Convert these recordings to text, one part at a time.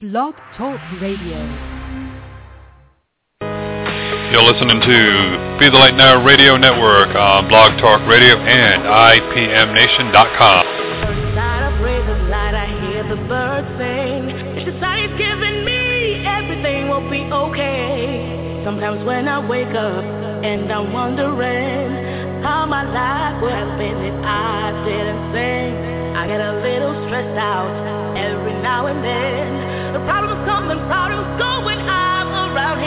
Blog Talk Radio. You're listening to Be the Light Now Radio Network on Blog Talk Radio and IPMNation.com. Inside I praise the light, I hear the birds sing. It's the sign he's giving me, everything will be okay. Sometimes when I wake up and I'm wondering how my life would have been if I didn't sing, I get a little stressed out every now and then. The I'm around.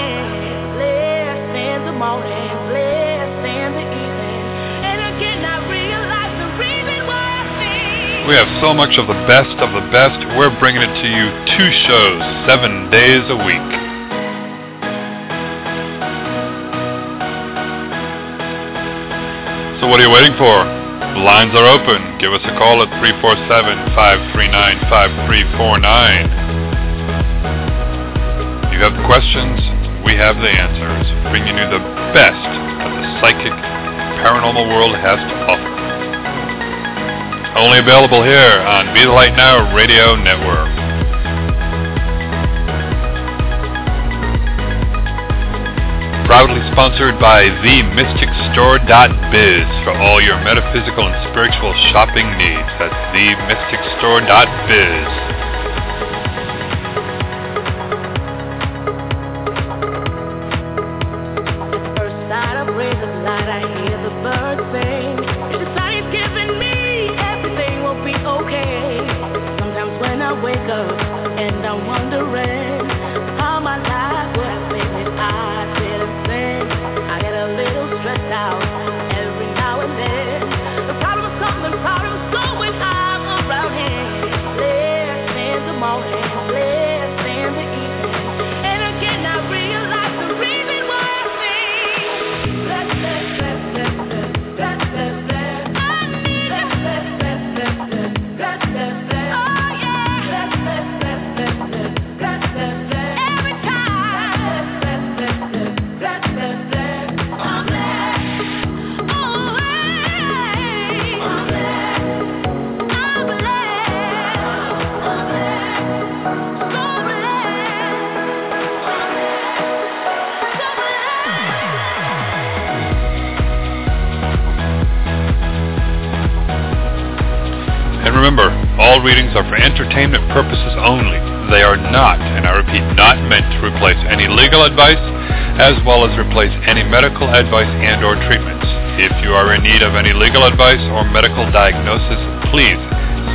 Blessed in the morning, blessed in the evening, and again I realize the reason why I. We have so much of the best of the best. We're bringing it to you two shows, seven days a week. So what are you waiting for? Lines are open. Give us a call at 347-539-5349. You have questions, we have the answers, bringing you the best that the psychic paranormal world has to offer. Only available here on Be the Light Now Radio Network. Proudly sponsored by TheMysticStore.biz for all your metaphysical and spiritual shopping needs. That's TheMysticStore.biz. remember, all readings are for entertainment purposes only. They are not, and I repeat, not meant to replace any legal advice as well as replace any medical advice and or treatments. If you are in need of any legal advice or medical diagnosis, please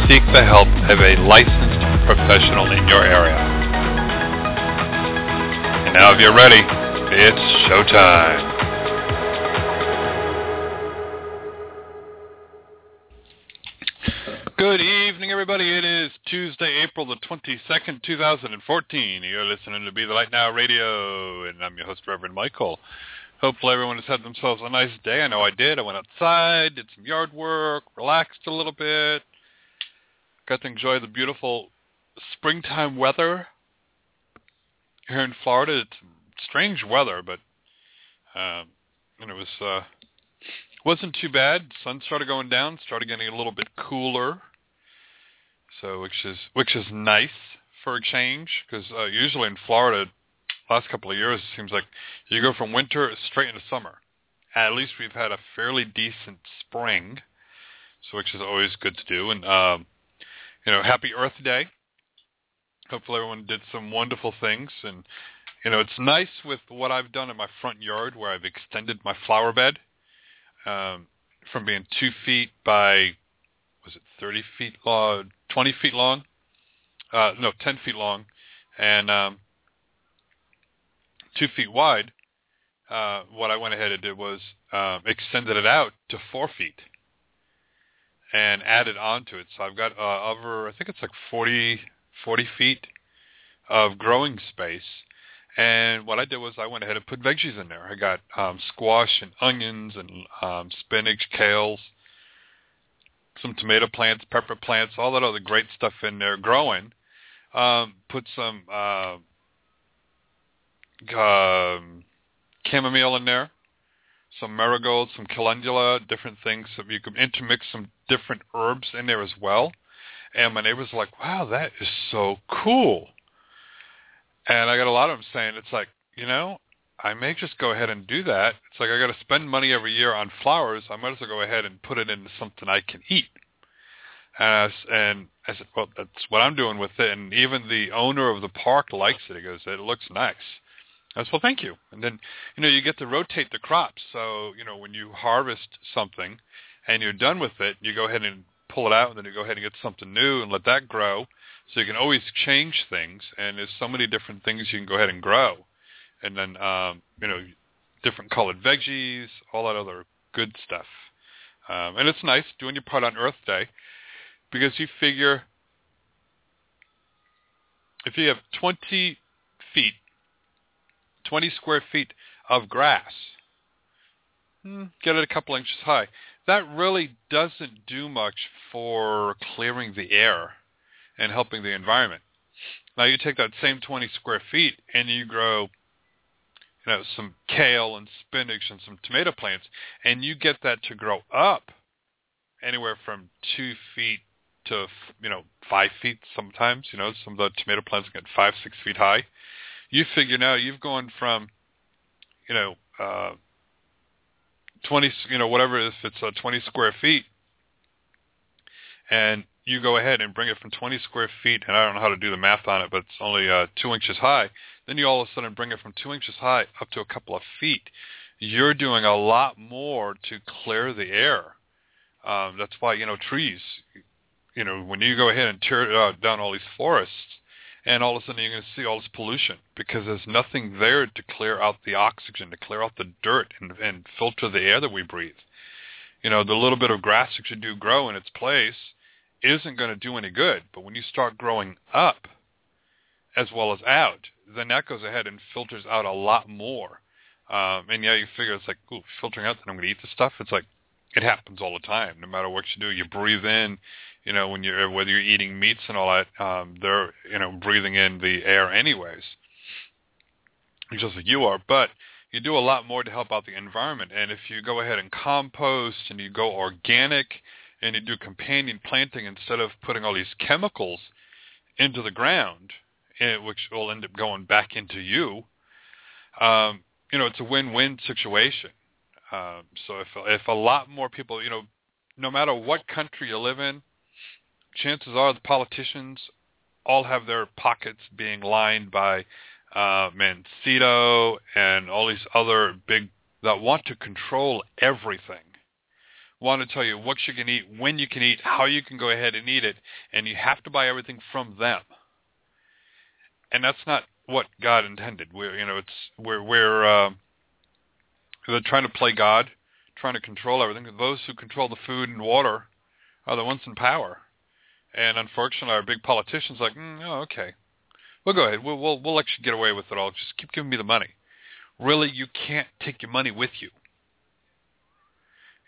seek the help of a licensed professional in your area. And now if you're ready, it's showtime. Good evening, everybody. It is Tuesday, April the 22nd, 2014. You're listening to Be the Light Now Radio, and I'm your host, Reverend Michael. Hopefully everyone has had themselves a nice day. I know I did. I went outside, did some yard work, relaxed a little bit, got to enjoy the beautiful springtime weather here in Florida. It's strange weather, but um, and it was uh, wasn't too bad. Sun started going down, started getting a little bit cooler. So which is which is nice for a change because uh, usually in Florida, last couple of years it seems like you go from winter straight into summer. At least we've had a fairly decent spring, so which is always good to do. And um, you know, Happy Earth Day. Hopefully everyone did some wonderful things and you know, it's nice with what I've done in my front yard where I've extended my flower bed um, from being two feet by was it 30 feet long, 20 feet long, uh, no, 10 feet long, and um, two feet wide. Uh, what I went ahead and did was um, extended it out to four feet and added onto it. So I've got uh, over, I think it's like 40, 40 feet of growing space. And what I did was I went ahead and put veggies in there. I got um, squash and onions and um, spinach, kales, some tomato plants, pepper plants, all that other great stuff in there growing. Um, put some uh, um, chamomile in there, some marigolds, some calendula, different things. So you can intermix some different herbs in there as well. And my neighbors were like, wow, that is so cool. And I got a lot of them saying it's like, you know, I may just go ahead and do that. It's like I got to spend money every year on flowers. I might as well go ahead and put it into something I can eat. And I, and I said, well, that's what I'm doing with it. And even the owner of the park likes it. He goes, it looks nice. I said, well, thank you. And then, you know, you get to rotate the crops. So, you know, when you harvest something and you're done with it, you go ahead and pull it out, and then you go ahead and get something new and let that grow. So you can always change things, and there's so many different things you can go ahead and grow. And then, um, you know, different colored veggies, all that other good stuff. Um, and it's nice doing your part on Earth Day because you figure if you have 20 feet, 20 square feet of grass, hmm, get it a couple inches high. That really doesn't do much for clearing the air and helping the environment. Now you take that same 20 square feet and you grow, you know, some kale and spinach and some tomato plants, and you get that to grow up anywhere from two feet to you know five feet sometimes. You know, some of the tomato plants get five, six feet high. You figure now you've gone from, you know, uh, twenty, you know, whatever if it's uh, twenty square feet, and you go ahead and bring it from 20 square feet, and I don't know how to do the math on it, but it's only uh, two inches high. Then you all of a sudden bring it from two inches high up to a couple of feet. You're doing a lot more to clear the air. Um, that's why you know trees. You know when you go ahead and tear uh, down all these forests, and all of a sudden you're going to see all this pollution because there's nothing there to clear out the oxygen, to clear out the dirt, and, and filter the air that we breathe. You know the little bit of grass that you do grow in its place isn't going to do any good. But when you start growing up as well as out, then that goes ahead and filters out a lot more. Um, and yeah, you figure it's like, ooh, filtering out, then I'm going to eat the stuff. It's like, it happens all the time. No matter what you do, you breathe in, you know, when you're, whether you're eating meats and all that, um, they're, you know, breathing in the air anyways, just like you are. But you do a lot more to help out the environment. And if you go ahead and compost and you go organic, and you do companion planting instead of putting all these chemicals into the ground, eh, which will end up going back into you, um, you know, it's a win-win situation. Um, so if if a lot more people, you know, no matter what country you live in, chances are the politicians all have their pockets being lined by uh, Monsanto and all these other big that want to control everything want to tell you what you can eat, when you can eat, how you can go ahead and eat it, and you have to buy everything from them. And that's not what God intended. We're, you know, it's we're we're uh, they're trying to play God, trying to control everything. Those who control the food and water are the ones in power. And unfortunately, our big politicians like, mm, oh, okay, well, go ahead. We'll, we'll we'll let you get away with it all. Just keep giving me the money. Really, you can't take your money with you.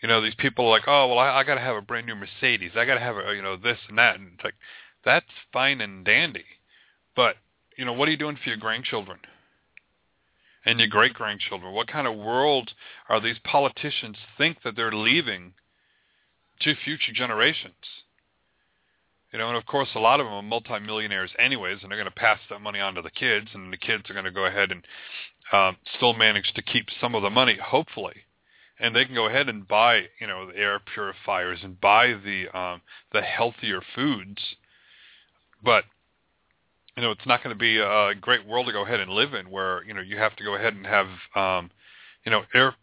You know, these people are like, oh, well, I, I got to have a brand new Mercedes. I got to have a, you know, this and that. And it's like, that's fine and dandy. But, you know, what are you doing for your grandchildren? And your great-grandchildren? What kind of world are these politicians think that they're leaving to future generations? You know, and of course, a lot of them are multimillionaires anyways, and they're going to pass that money on to the kids, and the kids are going to go ahead and um, still manage to keep some of the money, hopefully and they can go ahead and buy, you know, the air purifiers and buy the um, the healthier foods. But you know, it's not going to be a great world to go ahead and live in, where you know you have to go ahead and have, um, you know, air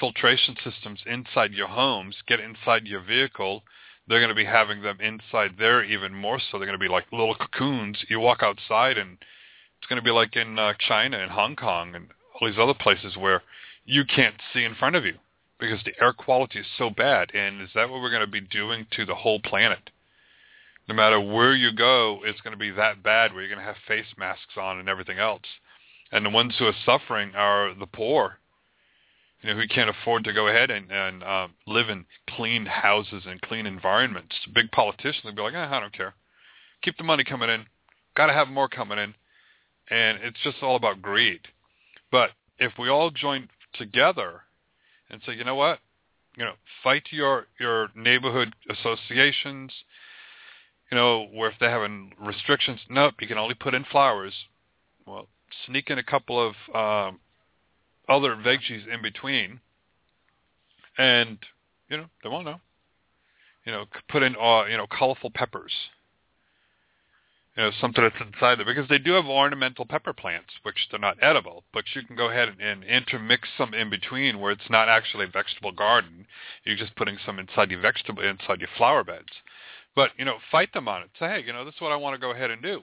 filtration systems inside your homes. Get inside your vehicle. They're going to be having them inside there even more so. They're going to be like little cocoons. You walk outside and it's going to be like in uh, China and Hong Kong and all these other places where you can't see in front of you because the air quality is so bad. And is that what we're going to be doing to the whole planet? No matter where you go, it's going to be that bad where you're going to have face masks on and everything else. And the ones who are suffering are the poor, you know, who can't afford to go ahead and, and um, live in clean houses and clean environments. Big politicians will be like, eh, I don't care. Keep the money coming in. Got to have more coming in. And it's just all about greed. But if we all join together and say, you know what, you know, fight your your neighborhood associations. You know, where if they have restrictions, nope, you can only put in flowers. Well, sneak in a couple of um, other veggies in between, and you know they won't know. You know, put in uh, you know colorful peppers. You know, something that's inside there because they do have ornamental pepper plants, which they're not edible, but you can go ahead and, and intermix some in between where it's not actually a vegetable garden. You're just putting some inside your vegetable inside your flower beds. But you know, fight them on it. Say, hey, you know, this is what I want to go ahead and do.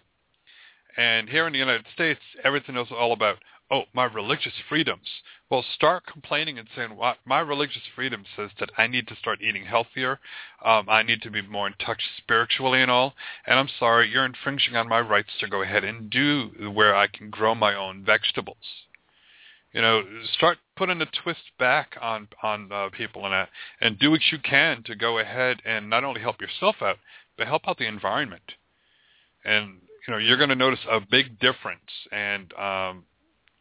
And here in the United States, everything is all about, oh, my religious freedoms. Well, start complaining and saying, well, my religious freedom says that I need to start eating healthier. Um, I need to be more in touch spiritually and all. And I'm sorry, you're infringing on my rights to go ahead and do where I can grow my own vegetables. You know, start putting a twist back on on uh, people and that, and do what you can to go ahead and not only help yourself out, but help out the environment. And you know, you're going to notice a big difference. And um,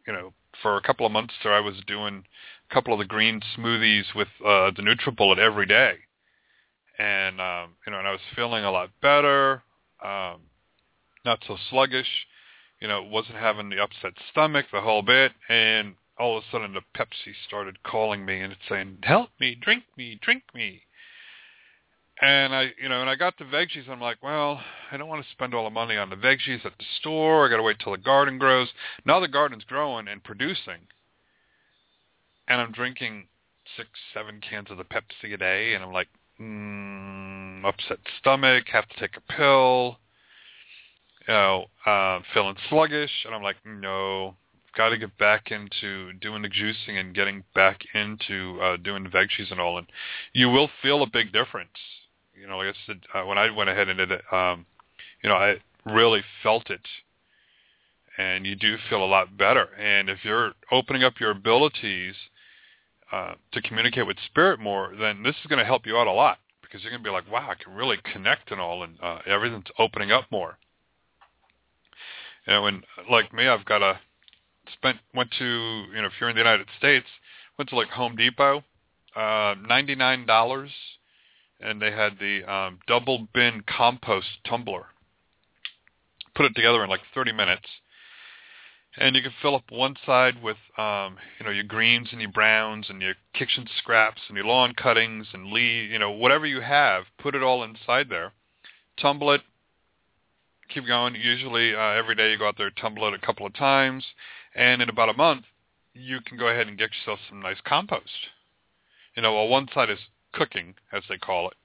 you know, for a couple of months there, I was doing a couple of the green smoothies with uh, the NutriBullet every day, and um, you know, and I was feeling a lot better, um, not so sluggish. You know, wasn't having the upset stomach, the whole bit, and all of a sudden the Pepsi started calling me and it's saying, "Help me, drink me, drink me." And I, you know, and I got the veggies. I'm like, well, I don't want to spend all the money on the veggies at the store. I got to wait till the garden grows. Now the garden's growing and producing, and I'm drinking six, seven cans of the Pepsi a day, and I'm like, mm, upset stomach, have to take a pill, you know, uh, feeling sluggish, and I'm like, no, got to get back into doing the juicing and getting back into uh, doing the veggies and all, and you will feel a big difference you know, like I said, uh, when I went ahead and did it, um, you know, I really felt it, and you do feel a lot better. And if you're opening up your abilities uh, to communicate with spirit more, then this is going to help you out a lot because you're going to be like, wow, I can really connect and all, and uh, everything's opening up more. And like me, I've got a spent went to you know if you're in the United States, went to like Home Depot, uh, ninety nine dollars and they had the um, double bin compost tumbler. Put it together in like 30 minutes, and you can fill up one side with um, you know your greens and your browns and your kitchen scraps and your lawn cuttings and leaves, you know whatever you have. Put it all inside there. Tumble it. Keep going. Usually uh, every day you go out there, tumble it a couple of times, and in about a month you can go ahead and get yourself some nice compost. You know, while one side is cooking, as they call it.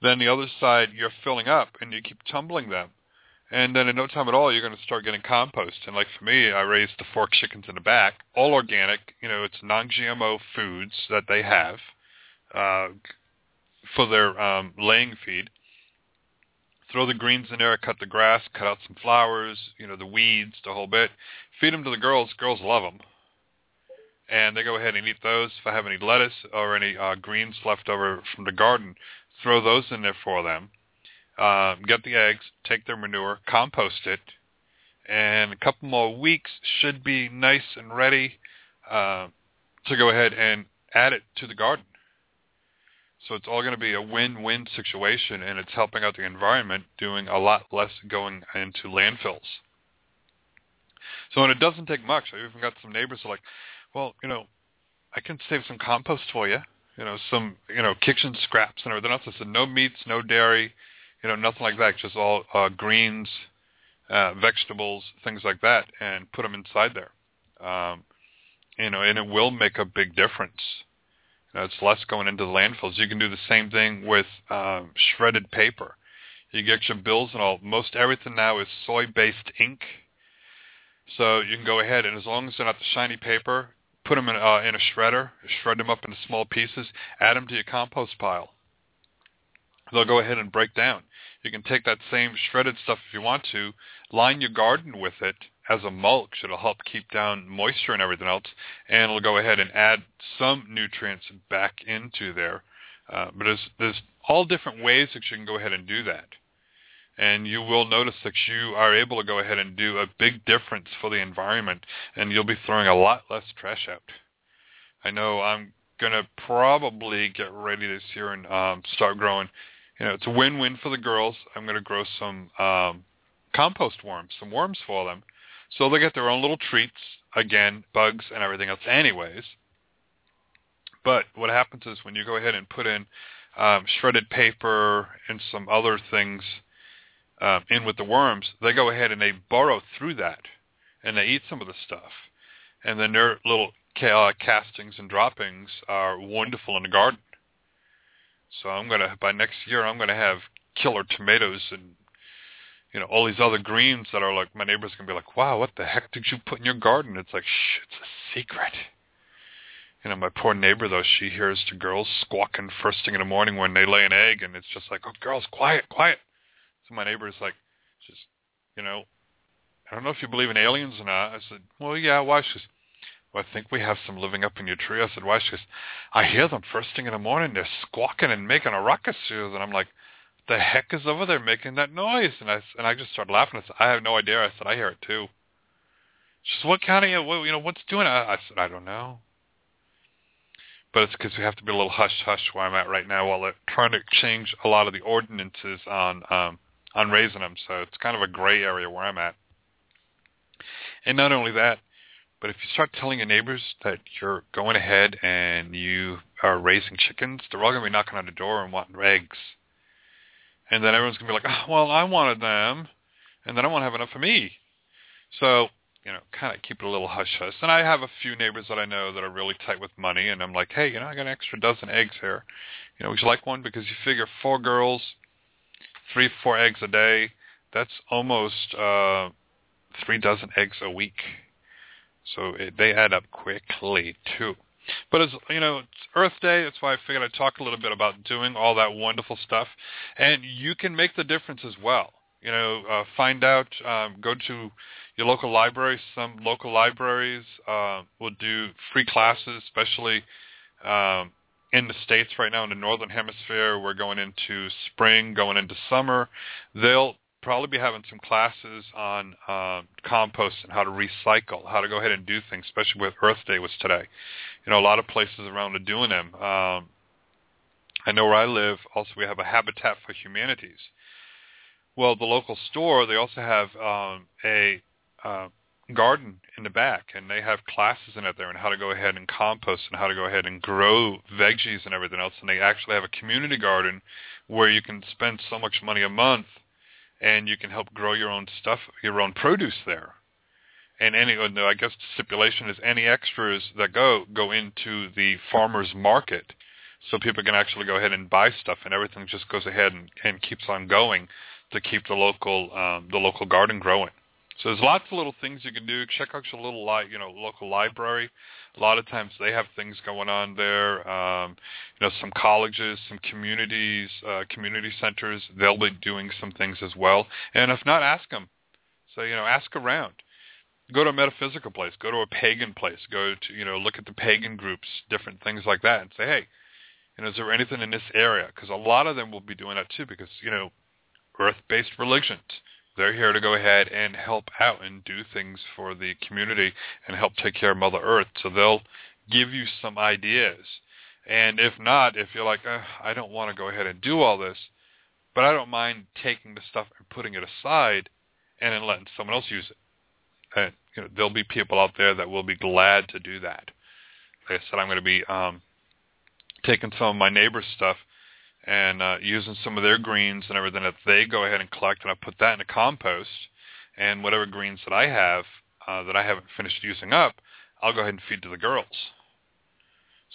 Then the other side, you're filling up, and you keep tumbling them. And then in no time at all, you're going to start getting compost. And like for me, I raised the fork chickens in the back, all organic. You know, it's non-GMO foods that they have uh, for their um, laying feed. Throw the greens in there, cut the grass, cut out some flowers, you know, the weeds, the whole bit. Feed them to the girls. Girls love them and they go ahead and eat those. If I have any lettuce or any uh, greens left over from the garden, throw those in there for them. Uh, get the eggs, take their manure, compost it, and a couple more weeks should be nice and ready uh, to go ahead and add it to the garden. So it's all going to be a win-win situation, and it's helping out the environment, doing a lot less going into landfills. So, and it doesn't take much. I even got some neighbors who are like, well, you know, I can save some compost for you. You know, some you know kitchen scraps and everything else. I said no meats, no dairy, you know, nothing like that. Just all uh, greens, uh, vegetables, things like that, and put them inside there. Um, you know, and it will make a big difference. You know, it's less going into the landfills. You can do the same thing with um, shredded paper. You get your bills and all. Most everything now is soy-based ink. So you can go ahead and as long as they're not the shiny paper, put them in, uh, in a shredder, shred them up into small pieces, add them to your compost pile. They'll go ahead and break down. You can take that same shredded stuff if you want to, line your garden with it as a mulch. It'll help keep down moisture and everything else, and it'll go ahead and add some nutrients back into there. Uh, but there's, there's all different ways that you can go ahead and do that and you will notice that you are able to go ahead and do a big difference for the environment, and you'll be throwing a lot less trash out. I know I'm going to probably get ready this year and um, start growing. You know, it's a win-win for the girls. I'm going to grow some um, compost worms, some worms for them, So they get their own little treats, again, bugs and everything else anyways. But what happens is when you go ahead and put in um, shredded paper and some other things um, in with the worms, they go ahead and they burrow through that and they eat some of the stuff. And then their little uh, castings and droppings are wonderful in the garden. So I'm gonna by next year I'm gonna have killer tomatoes and you know all these other greens that are like my neighbors gonna be like, wow, what the heck did you put in your garden? It's like, shh, it's a secret. You know, my poor neighbor though, she hears the girls squawking first thing in the morning when they lay an egg, and it's just like, oh, girls, quiet, quiet. So my neighbor is like, just, you know, I don't know if you believe in aliens or not. I said, well, yeah, why? She says, well, I think we have some living up in your tree. I said, why? She goes, I hear them first thing in the morning. They're squawking and making a ruckus. And I'm like, the heck is over there making that noise? And I, and I just started laughing. I said, I have no idea. I said, I hear it too. She said, what kind of, you know, what's doing it? I said, I don't know but it's because we have to be a little hush hush where I'm at right now while they're trying to change a lot of the ordinances on um, on raising them. So it's kind of a gray area where I'm at. And not only that, but if you start telling your neighbors that you're going ahead and you are raising chickens, they're all going to be knocking on the door and wanting eggs. And then everyone's going to be like, oh, well, I wanted them, and then I won't have enough for me. So you know, kind of keep it a little hush hush. And I have a few neighbors that I know that are really tight with money, and I'm like, hey, you know, I got an extra dozen eggs here. You know, would you like one? Because you figure four girls, three, four eggs a day, that's almost uh, three dozen eggs a week. So it, they add up quickly too. But as you know, it's Earth Day. That's why I figured I'd talk a little bit about doing all that wonderful stuff, and you can make the difference as well. You know, uh, find out, um, go to your local library. Some local libraries uh, will do free classes, especially um, in the states right now in the northern hemisphere. We're going into spring, going into summer. They'll probably be having some classes on uh, compost and how to recycle, how to go ahead and do things, especially with Earth Day was today. You know, a lot of places around are doing them. Um, I know where I live, also we have a Habitat for Humanities. Well, the local store, they also have um, a uh, garden in the back, and they have classes in it there on how to go ahead and compost and how to go ahead and grow veggies and everything else. And they actually have a community garden where you can spend so much money a month, and you can help grow your own stuff, your own produce there. And any, I guess the stipulation is any extras that go go into the farmers market, so people can actually go ahead and buy stuff, and everything just goes ahead and, and keeps on going to keep the local um, the local garden growing. So there's lots of little things you can do. Check out your little li- you know local library. A lot of times they have things going on there. Um, you know, some colleges, some communities, uh, community centers. They'll be doing some things as well. And if not, ask them. So you know, ask around. Go to a metaphysical place. Go to a pagan place. Go to you know look at the pagan groups, different things like that, and say, hey, you know, is there anything in this area? Because a lot of them will be doing that too. Because you know, earth-based religions they're here to go ahead and help out and do things for the community and help take care of Mother Earth. So they'll give you some ideas. And if not, if you're like, I don't want to go ahead and do all this, but I don't mind taking the stuff and putting it aside and then letting someone else use it. And you know, there'll be people out there that will be glad to do that. Like I said, I'm going to be um, taking some of my neighbor's stuff and uh, using some of their greens and everything that they go ahead and collect, and I put that in a compost, and whatever greens that I have uh, that I haven't finished using up, I'll go ahead and feed to the girls.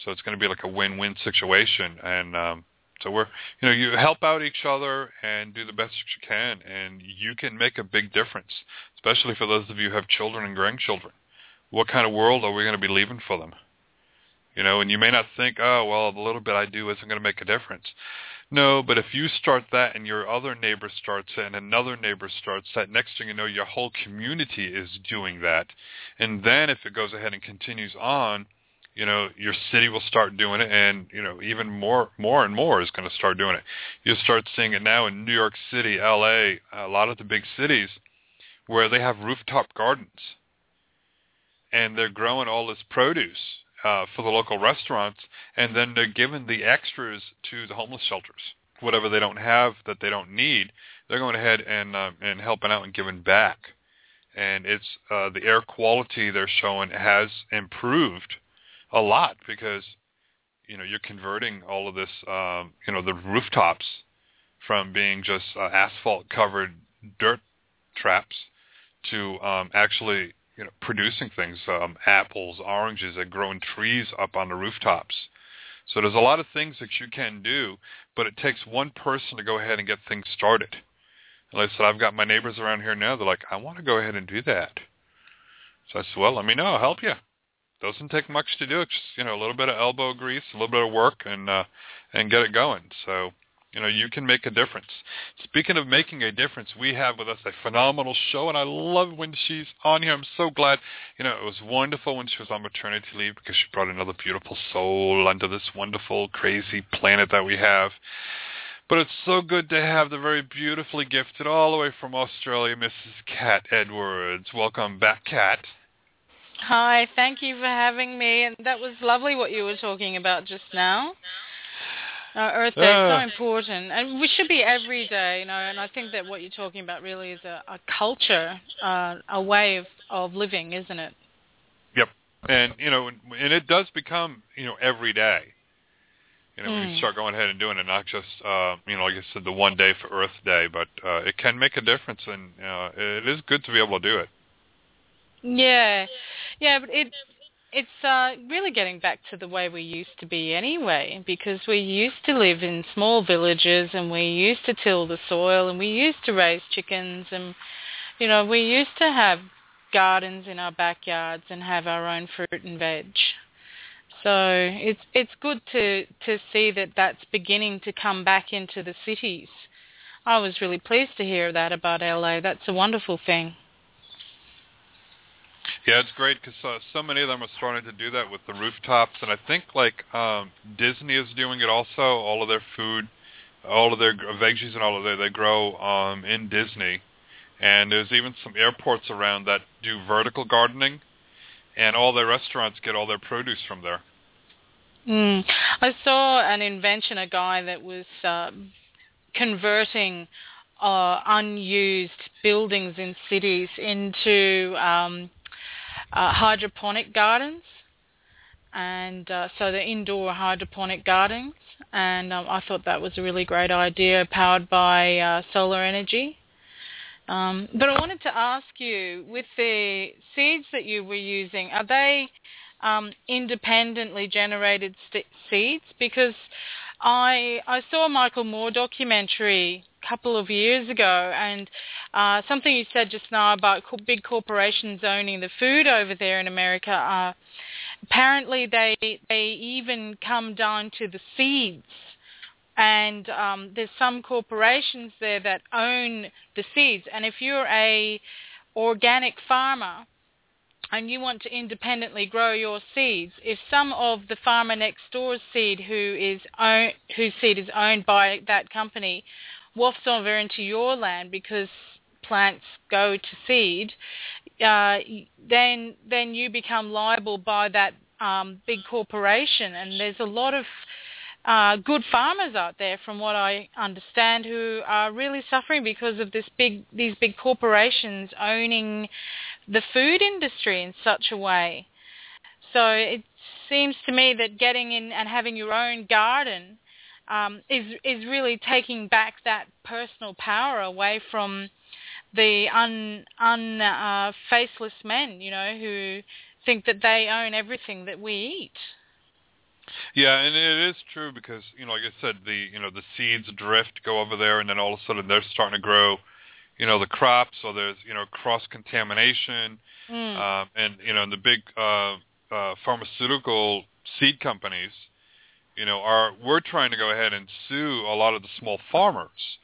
So it's going to be like a win-win situation, and um, so we're, you know, you help out each other and do the best that you can, and you can make a big difference, especially for those of you who have children and grandchildren. What kind of world are we going to be leaving for them? You know, and you may not think, oh, well, the little bit I do isn't going to make a difference. No, but if you start that and your other neighbor starts it and another neighbor starts that, next thing you know, your whole community is doing that. And then if it goes ahead and continues on, you know, your city will start doing it and, you know, even more, more and more is going to start doing it. You'll start seeing it now in New York City, LA, a lot of the big cities where they have rooftop gardens and they're growing all this produce uh, for the local restaurants, and then they're giving the extras to the homeless shelters. Whatever they don't have that they don't need, they're going ahead and uh, and helping out and giving back. and it's uh, the air quality they're showing has improved a lot because you know you're converting all of this um, you know the rooftops from being just uh, asphalt covered dirt traps to um, actually you know producing things um, apples oranges and growing trees up on the rooftops. So there's a lot of things that you can do but it takes one person to go ahead and get things started. And like I said I've got my neighbors around here now. They're like I want to go ahead and do that. So I said well let me know. I'll help you doesn't take much to do. It. Just you know, a little bit of elbow grease, a little bit of work, and uh, and get it going. So you know, you can make a difference. Speaking of making a difference, we have with us a phenomenal show, and I love when she's on here. I'm so glad. You know, it was wonderful when she was on maternity leave because she brought another beautiful soul onto this wonderful, crazy planet that we have. But it's so good to have the very beautifully gifted, all the way from Australia, Mrs. Cat Edwards. Welcome back, Cat. Hi, thank you for having me. And that was lovely what you were talking about just now. Uh, Earth Day is so important, and we should be every day, you know. And I think that what you're talking about really is a, a culture, uh, a way of, of living, isn't it? Yep. And you know, and and it does become you know every day. You know, when you Mm. start going ahead and doing it, not just uh, you know, like I said, the one day for Earth Day, but uh, it can make a difference, and uh, it is good to be able to do it. Yeah, yeah, but it it's uh, really getting back to the way we used to be anyway, because we used to live in small villages and we used to till the soil and we used to raise chickens and you know we used to have gardens in our backyards and have our own fruit and veg. So it's it's good to to see that that's beginning to come back into the cities. I was really pleased to hear that about LA. That's a wonderful thing. Yeah, it's great because uh, so many of them are starting to do that with the rooftops, and I think like um, Disney is doing it also. All of their food, all of their veggies and all of their they grow um, in Disney, and there's even some airports around that do vertical gardening, and all their restaurants get all their produce from there. Mm. I saw an invention, a guy that was uh, converting uh, unused buildings in cities into um, uh, hydroponic gardens, and uh, so the indoor hydroponic gardens. And um, I thought that was a really great idea, powered by uh, solar energy. Um, but I wanted to ask you, with the seeds that you were using, are they um, independently generated st- seeds? Because I I saw a Michael Moore documentary a couple of years ago, and uh, something you said just now about co- big corporations owning the food over there in America. Uh, apparently, they they even come down to the seeds and um, there's some corporations there that own the seeds. And if you're a organic farmer and you want to independently grow your seeds, if some of the farmer next door's seed who is own, whose seed is owned by that company wafts over into your land because plants go to seed, uh, then then you become liable by that um, big corporation. And there's a lot of uh, good farmers out there, from what I understand, who are really suffering because of this big these big corporations owning the food industry in such a way. So it seems to me that getting in and having your own garden um, is is really taking back that personal power away from the un un uh, faceless men, you know, who think that they own everything that we eat. Yeah, and it is true because you know, like I said, the you know the seeds drift, go over there, and then all of a sudden they're starting to grow, you know, the crops. So there's you know cross contamination, Mm. um, and you know, and the big uh, uh, pharmaceutical seed companies, you know, are we're trying to go ahead and sue a lot of the small farmers.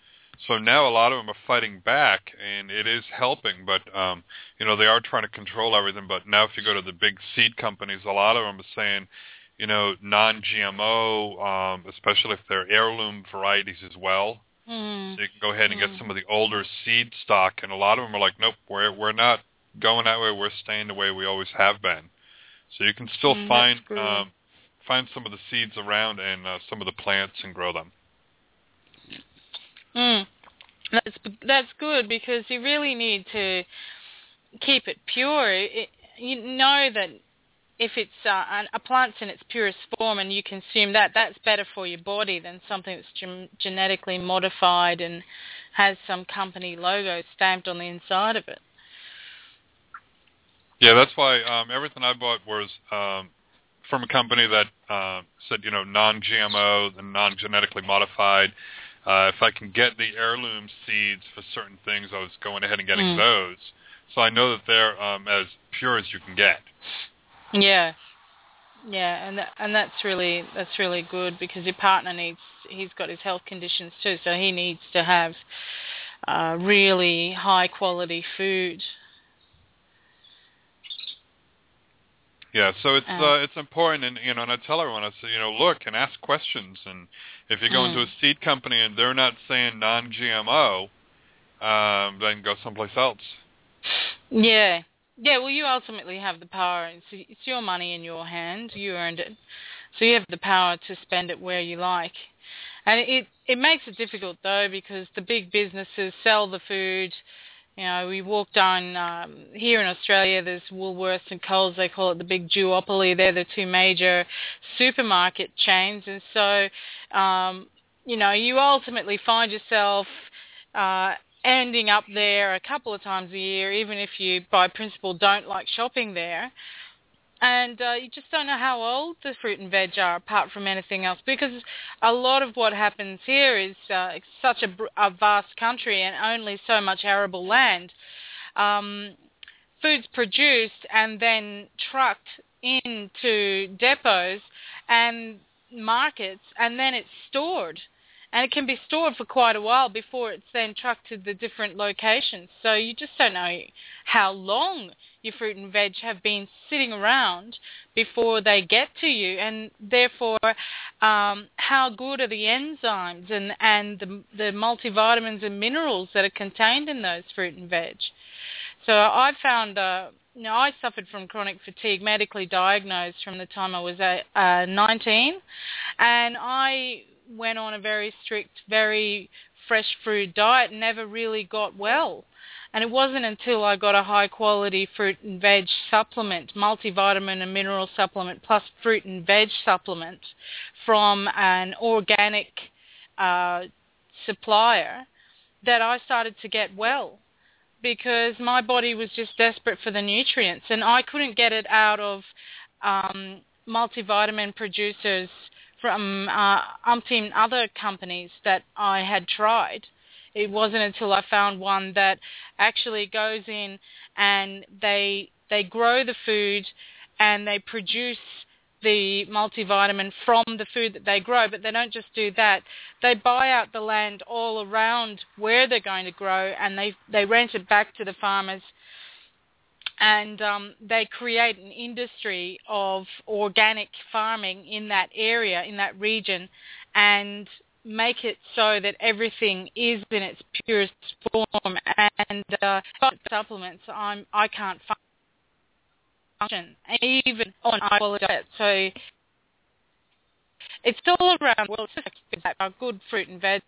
So now a lot of them are fighting back, and it is helping. But um, you know, they are trying to control everything. But now, if you go to the big seed companies, a lot of them are saying, you know, non-GMO, um, especially if they're heirloom varieties as well. Mm. So you can go ahead and get Mm. some of the older seed stock, and a lot of them are like, nope, we're we're not going that way. We're staying the way we always have been. So you can still Mm, find um, find some of the seeds around and uh, some of the plants and grow them. Mm. That's that's good because you really need to keep it pure, it, you know that if it's uh, a plant's in its purest form and you consume that, that's better for your body than something that's gen- genetically modified and has some company logo stamped on the inside of it. Yeah, that's why um, everything I bought was um, from a company that uh, said, you know, non-GMO and non-genetically modified. Uh, if I can get the heirloom seeds for certain things, I was going ahead and getting Mm. those. So I know that they're um, as pure as you can get. Yeah, yeah, and that, and that's really that's really good because your partner needs he's got his health conditions too, so he needs to have uh, really high quality food. Yeah, so it's Uh. uh, it's important, and you know, and I tell everyone, I say, you know, look and ask questions, and if you go into Mm. a seed company and they're not saying non-GMO, um, then go someplace else. Yeah, yeah. Well, you ultimately have the power. It's, it's your money in your hand. You earned it, so you have the power to spend it where you like. And it it makes it difficult though because the big businesses sell the food. You know, we walk down um, here in Australia. There's Woolworths and Coles. They call it the big duopoly. They're the two major supermarket chains, and so um, you know, you ultimately find yourself uh, ending up there a couple of times a year, even if you, by principle, don't like shopping there. And uh, you just don't know how old the fruit and veg are, apart from anything else, because a lot of what happens here is uh, it's such a, a vast country and only so much arable land. Um, food's produced and then trucked into depots and markets, and then it's stored and it can be stored for quite a while before it's then trucked to the different locations. So you just don't know how long your fruit and veg have been sitting around before they get to you, and therefore um, how good are the enzymes and, and the, the multivitamins and minerals that are contained in those fruit and veg. So I found, uh, I suffered from chronic fatigue, medically diagnosed from the time I was uh, 19, and I went on a very strict, very fresh fruit diet never really got well. And it wasn't until I got a high quality fruit and veg supplement, multivitamin and mineral supplement plus fruit and veg supplement from an organic uh, supplier that I started to get well because my body was just desperate for the nutrients and I couldn't get it out of um, multivitamin producers from uh, umpteen other companies that I had tried. It wasn't until I found one that actually goes in and they they grow the food and they produce the multivitamin from the food that they grow, but they don't just do that. They buy out the land all around where they're going to grow and they, they rent it back to the farmers and um, they create an industry of organic farming in that area, in that region, and make it so that everything is in its purest form. And uh, supplements, I'm I can't function even on high quality diet. So it's all around. Well, it's just our good fruit and veg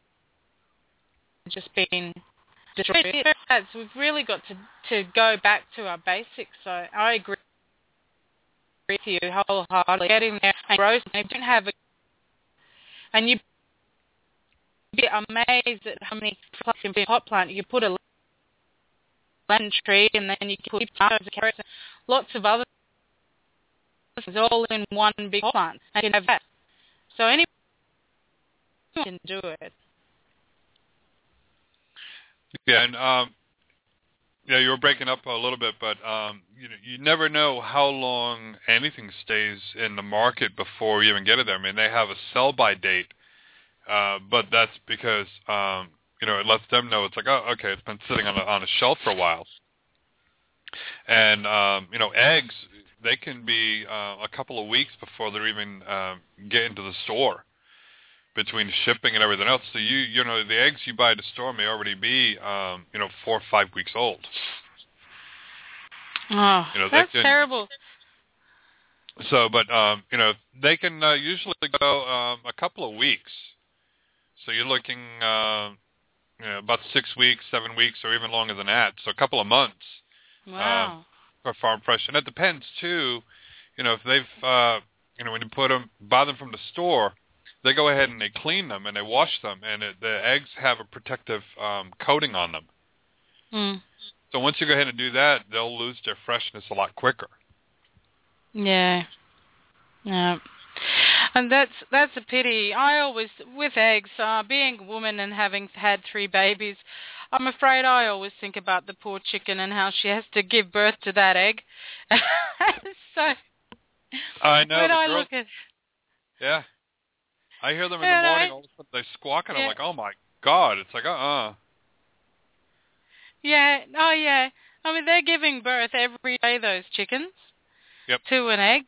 just been destroyed. So we've really got to to go back to our basics. So I agree with you wholeheartedly. Get in there and grow. You don't have a, and you be amazed at how many plants in a hot plant. You put a lemon tree and then you put tomatoes, carrots, and lots of other things all in one big hot plant. And you can have that. So anyone can do it. Yeah, and um, yeah, you were breaking up a little bit, but um, you know, you never know how long anything stays in the market before you even get it there. I mean, they have a sell-by date, uh, but that's because um, you know it lets them know it's like, oh, okay, it's been sitting on a, on a shelf for a while. And um, you know, eggs they can be uh, a couple of weeks before they're even uh, get into the store between shipping and everything else. So you you know the eggs you buy at the store may already be um, you know four or five weeks old. Oh, You know, that's can- terrible. So, but um, you know they can uh, usually go um, a couple of weeks. So you're looking uh, you know, about six weeks, seven weeks, or even longer than that. So a couple of months Wow. Um, for farm fresh, and it depends too. You know, if they've uh, you know when you put them buy them from the store, they go ahead and they clean them and they wash them, and it, the eggs have a protective um, coating on them. Mm. So once you go ahead and do that, they'll lose their freshness a lot quicker. Yeah. Yeah. And that's that's a pity. I always with eggs, uh, being a woman and having had three babies, I'm afraid I always think about the poor chicken and how she has to give birth to that egg. so I know. when I girls, look at yeah, I hear them in Yeah, the morning. I- all of a sudden they squawk, and Yeah. I'm like, oh my god! It's like, uh, uh yeah, oh yeah. I mean they're giving birth every day those chickens. Yep. To an egg.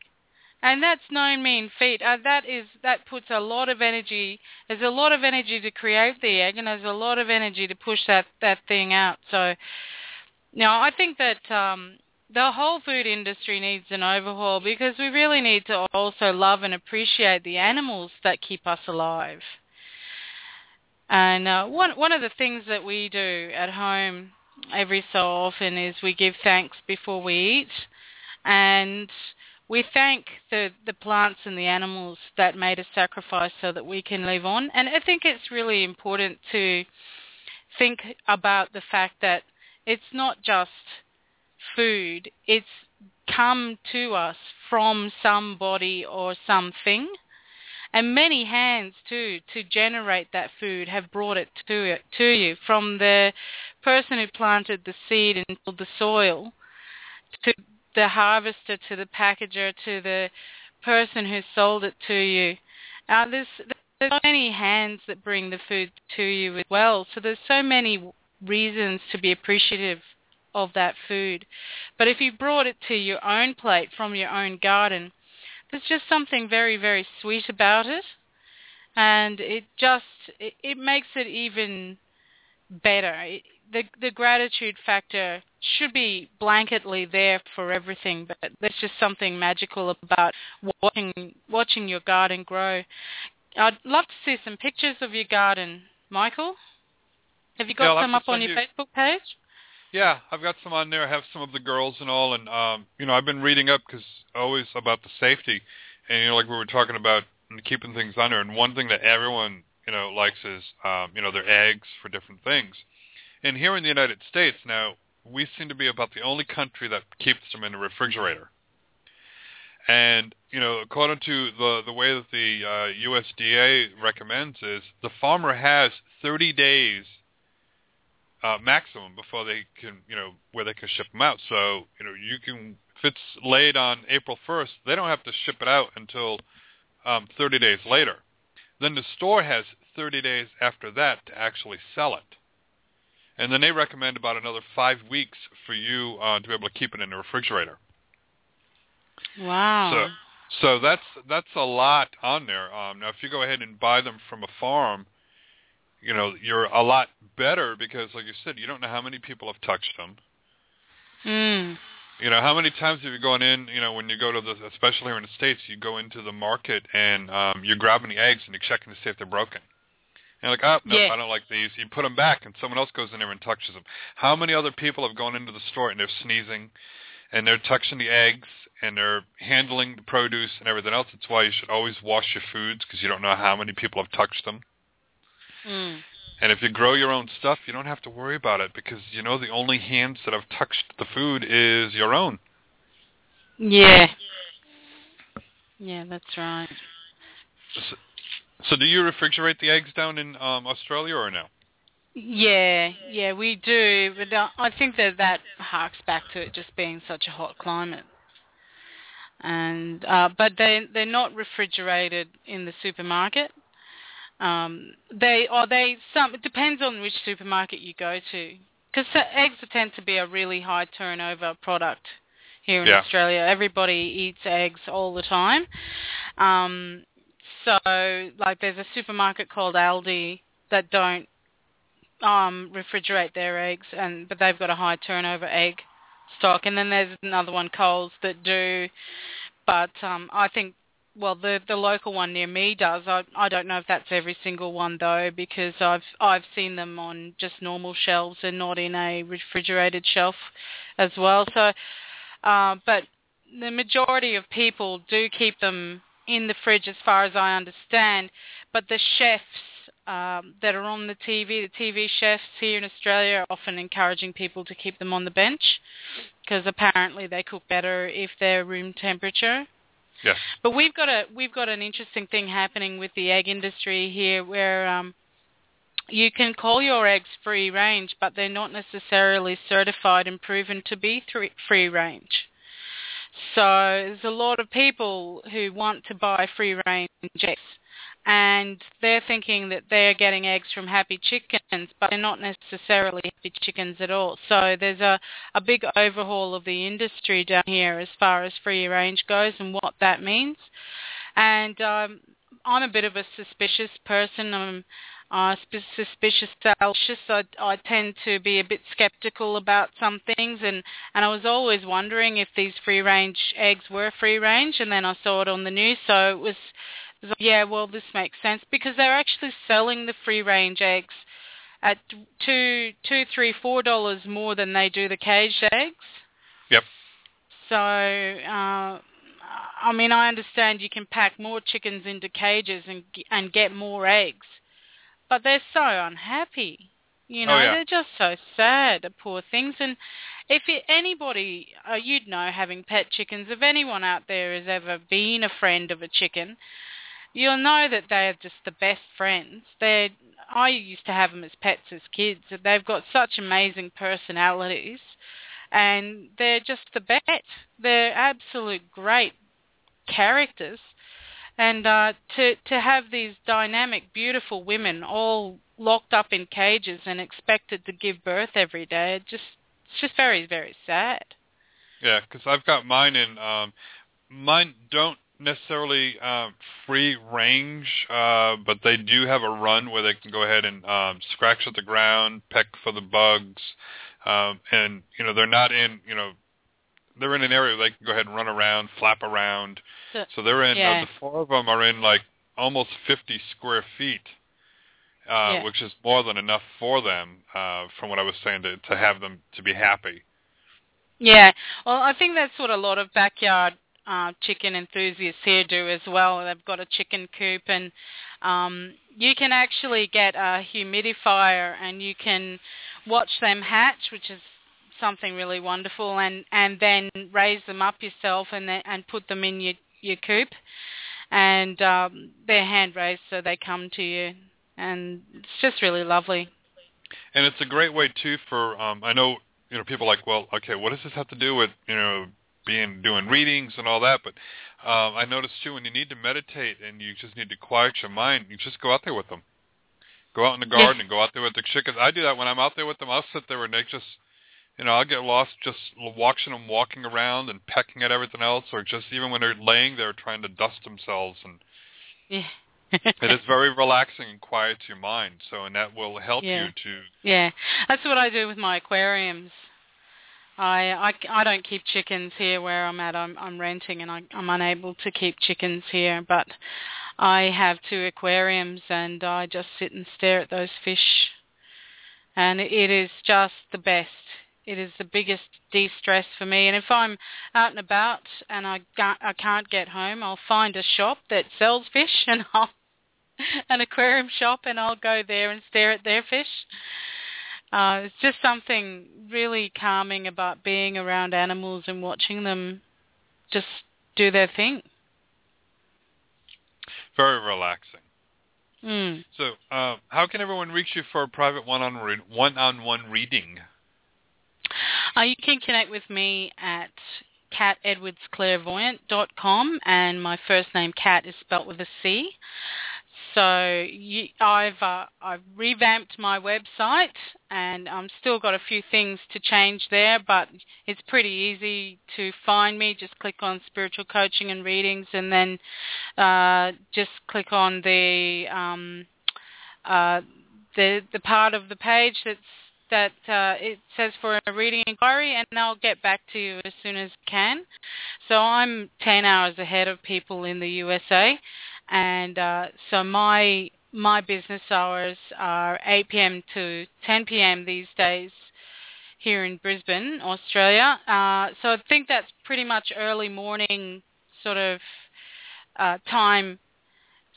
And that's no mean feat. Uh, that is that puts a lot of energy. There's a lot of energy to create the egg, and there's a lot of energy to push that that thing out. So, now I think that um, the whole food industry needs an overhaul because we really need to also love and appreciate the animals that keep us alive. And uh, one one of the things that we do at home every so often is we give thanks before we eat, and we thank the, the plants and the animals that made a sacrifice so that we can live on. And I think it's really important to think about the fact that it's not just food, it's come to us from somebody or something. And many hands too to generate that food have brought it to it to you from the person who planted the seed into the soil to the harvester to the packager to the person who sold it to you. Uh, there's, there's many hands that bring the food to you as well. So there's so many reasons to be appreciative of that food. But if you brought it to your own plate from your own garden, there's just something very, very sweet about it. And it just, it, it makes it even better. It, the the gratitude factor should be blanketly there for everything, but there's just something magical about watching watching your garden grow. I'd love to see some pictures of your garden, Michael. Have you got have some up on your you- Facebook page? Yeah, I've got some on there. I have some of the girls and all, and um, you know, I've been reading up because always about the safety, and you know, like we were talking about keeping things under. And one thing that everyone you know likes is um, you know their eggs for different things. And here in the United States now, we seem to be about the only country that keeps them in a refrigerator. And you know, according to the the way that the uh, USDA recommends is the farmer has 30 days uh, maximum before they can, you know, where they can ship them out. So, you know, you can, if it's laid on April 1st, they don't have to ship it out until um, 30 days later. Then the store has 30 days after that to actually sell it. And then they recommend about another five weeks for you uh, to be able to keep it in the refrigerator. Wow. So, so that's that's a lot on there. Um, now, if you go ahead and buy them from a farm, you know you're a lot better because, like you said, you don't know how many people have touched them. mm. You know, how many times have you gone in? You know, when you go to the, especially here in the states, you go into the market and um, you're grabbing the eggs and you're checking to see if they're broken. And like, oh, no, Yeah. I don't like these. You put them back, and someone else goes in there and touches them. How many other people have gone into the store and they're sneezing, and they're touching the eggs, and they're handling the produce and everything else? That's why you should always wash your foods because you don't know how many people have touched them. Mm. And if you grow your own stuff, you don't have to worry about it because you know the only hands that have touched the food is your own. Yeah. Yeah, that's right. So, so do you refrigerate the eggs down in um, Australia or no? Yeah, yeah, we do, but uh, I think that that harks back to it just being such a hot climate. And uh, but they they're not refrigerated in the supermarket. Um, they or they some it depends on which supermarket you go to because eggs tend to be a really high turnover product here in Yeah. Australia. Everybody eats eggs all the time. Um, so like there's a supermarket called Aldi that don't um, refrigerate their eggs, and but they've got a high turnover egg stock. And then there's another one, Coles, that do. But um, I think well, the the local one near me does. I I don't know if that's every single one though, because I've I've seen them on just normal shelves and not in a refrigerated shelf as well. So, uh, but the majority of people do keep them in the fridge, as far as I understand. But the chefs um, that are on the TV, the TV chefs here in Australia, are often encouraging people to keep them on the bench because apparently they cook better if they're room temperature. Yes. But we've got a we've got an interesting thing happening with the egg industry here, where um, you can call your eggs free range, but they're not necessarily certified and proven to be free range. So there's a lot of people who want to buy free range eggs and they're thinking that they're getting eggs from happy chickens, but they're not necessarily happy chickens at all. So there's a, a big overhaul of the industry down here as far as free range goes and what that means. And um, I'm a bit of a suspicious person. I'm uh, suspicious, selfish. I, I tend to be a bit skeptical about some things, and and I was always wondering if these free range eggs were free range, and then I saw it on the news, so it was like, yeah, well, this makes sense because they're actually selling the free range eggs at two, two, three, four dollars more than they do the caged eggs. Yep. So, uh, I mean, I understand you can pack more chickens into cages and and get more eggs, but they're so unhappy. You know, oh, yeah. they're just so sad, the poor things. And if it, anybody, uh, you'd know, having pet chickens, if anyone out there has ever been a friend of a chicken, you'll know that they're just the best friends. They're I used to have them as pets as kids. They've got such amazing personalities, and they're just the best. They're absolute great characters, and uh, to to have these dynamic, beautiful women all locked up in cages and expected to give birth every day, it just it's just very very sad. Yeah, because I've got mine in. Um, mine don't necessarily um, free range, uh, but they do have a run where they can go ahead and um, scratch at the ground, peck for the bugs, um, and you know they're not in you know they're in an area where they can go ahead and run around, flap around. So, so they're in yeah. uh, the four of them are in like almost 50 square feet. Uh, Yeah. which is more than enough for them, uh, from what I was saying, to, to have them to be happy. Yeah, well, I think that's what a lot of backyard uh, chicken enthusiasts here do as well. They've got a chicken coop, and um, you can actually get a humidifier, and you can watch them hatch, which is something really wonderful, and and then raise them up yourself, and then, and put them in your your coop, and um, they're hand raised, so they come to you, and it's just really lovely. And it's a great way too for um, I know you know people are like well okay what does this have to do with you know being doing readings and all that but um, I noticed too when you need to meditate and you just need to quiet your mind you just go out there with them go out in the garden and go out there with the chickens I do that when I'm out there with them I'll sit there and they just you know I'll get lost just watching them walking around and pecking at everything else or just even when they're laying there trying to dust themselves and Yeah. it is very relaxing and quiets your mind so and that will help Yeah. you to Yeah, that's what I do with my aquariums. I, I, I don't keep chickens here where I'm at. I'm, I'm renting and I, I'm unable to keep chickens here. But I have two aquariums and I just sit and stare at those fish. And it is just the best. It is the biggest de-stress for me. And if I'm out and about and I can't, I can't get home, I'll find a shop that sells fish and I'll an aquarium shop and I'll go there and stare at their fish. Uh, it's just something really calming about being around animals and watching them just do their thing. very relaxing Mm. So, uh, how can everyone reach you for a private one-on re- one-on-one reading? Uh, you can connect with me at catedwardsclairvoyant.com and my first name Cat is spelt with a C. So you, I've uh, I've revamped my website and I'm still got a few things to change there, but it's pretty easy to find me. Just click on spiritual coaching and readings, and then uh, just click on the um, uh, the the part of the page that's that uh, it says for a reading inquiry, and I'll get back to you as soon as I can. So I'm 10 hours ahead of people in the USA, and uh, so my my business hours are 8 p.m. to 10 p.m. these days here in Brisbane, Australia. Uh, so I think that's pretty much early morning sort of uh, time.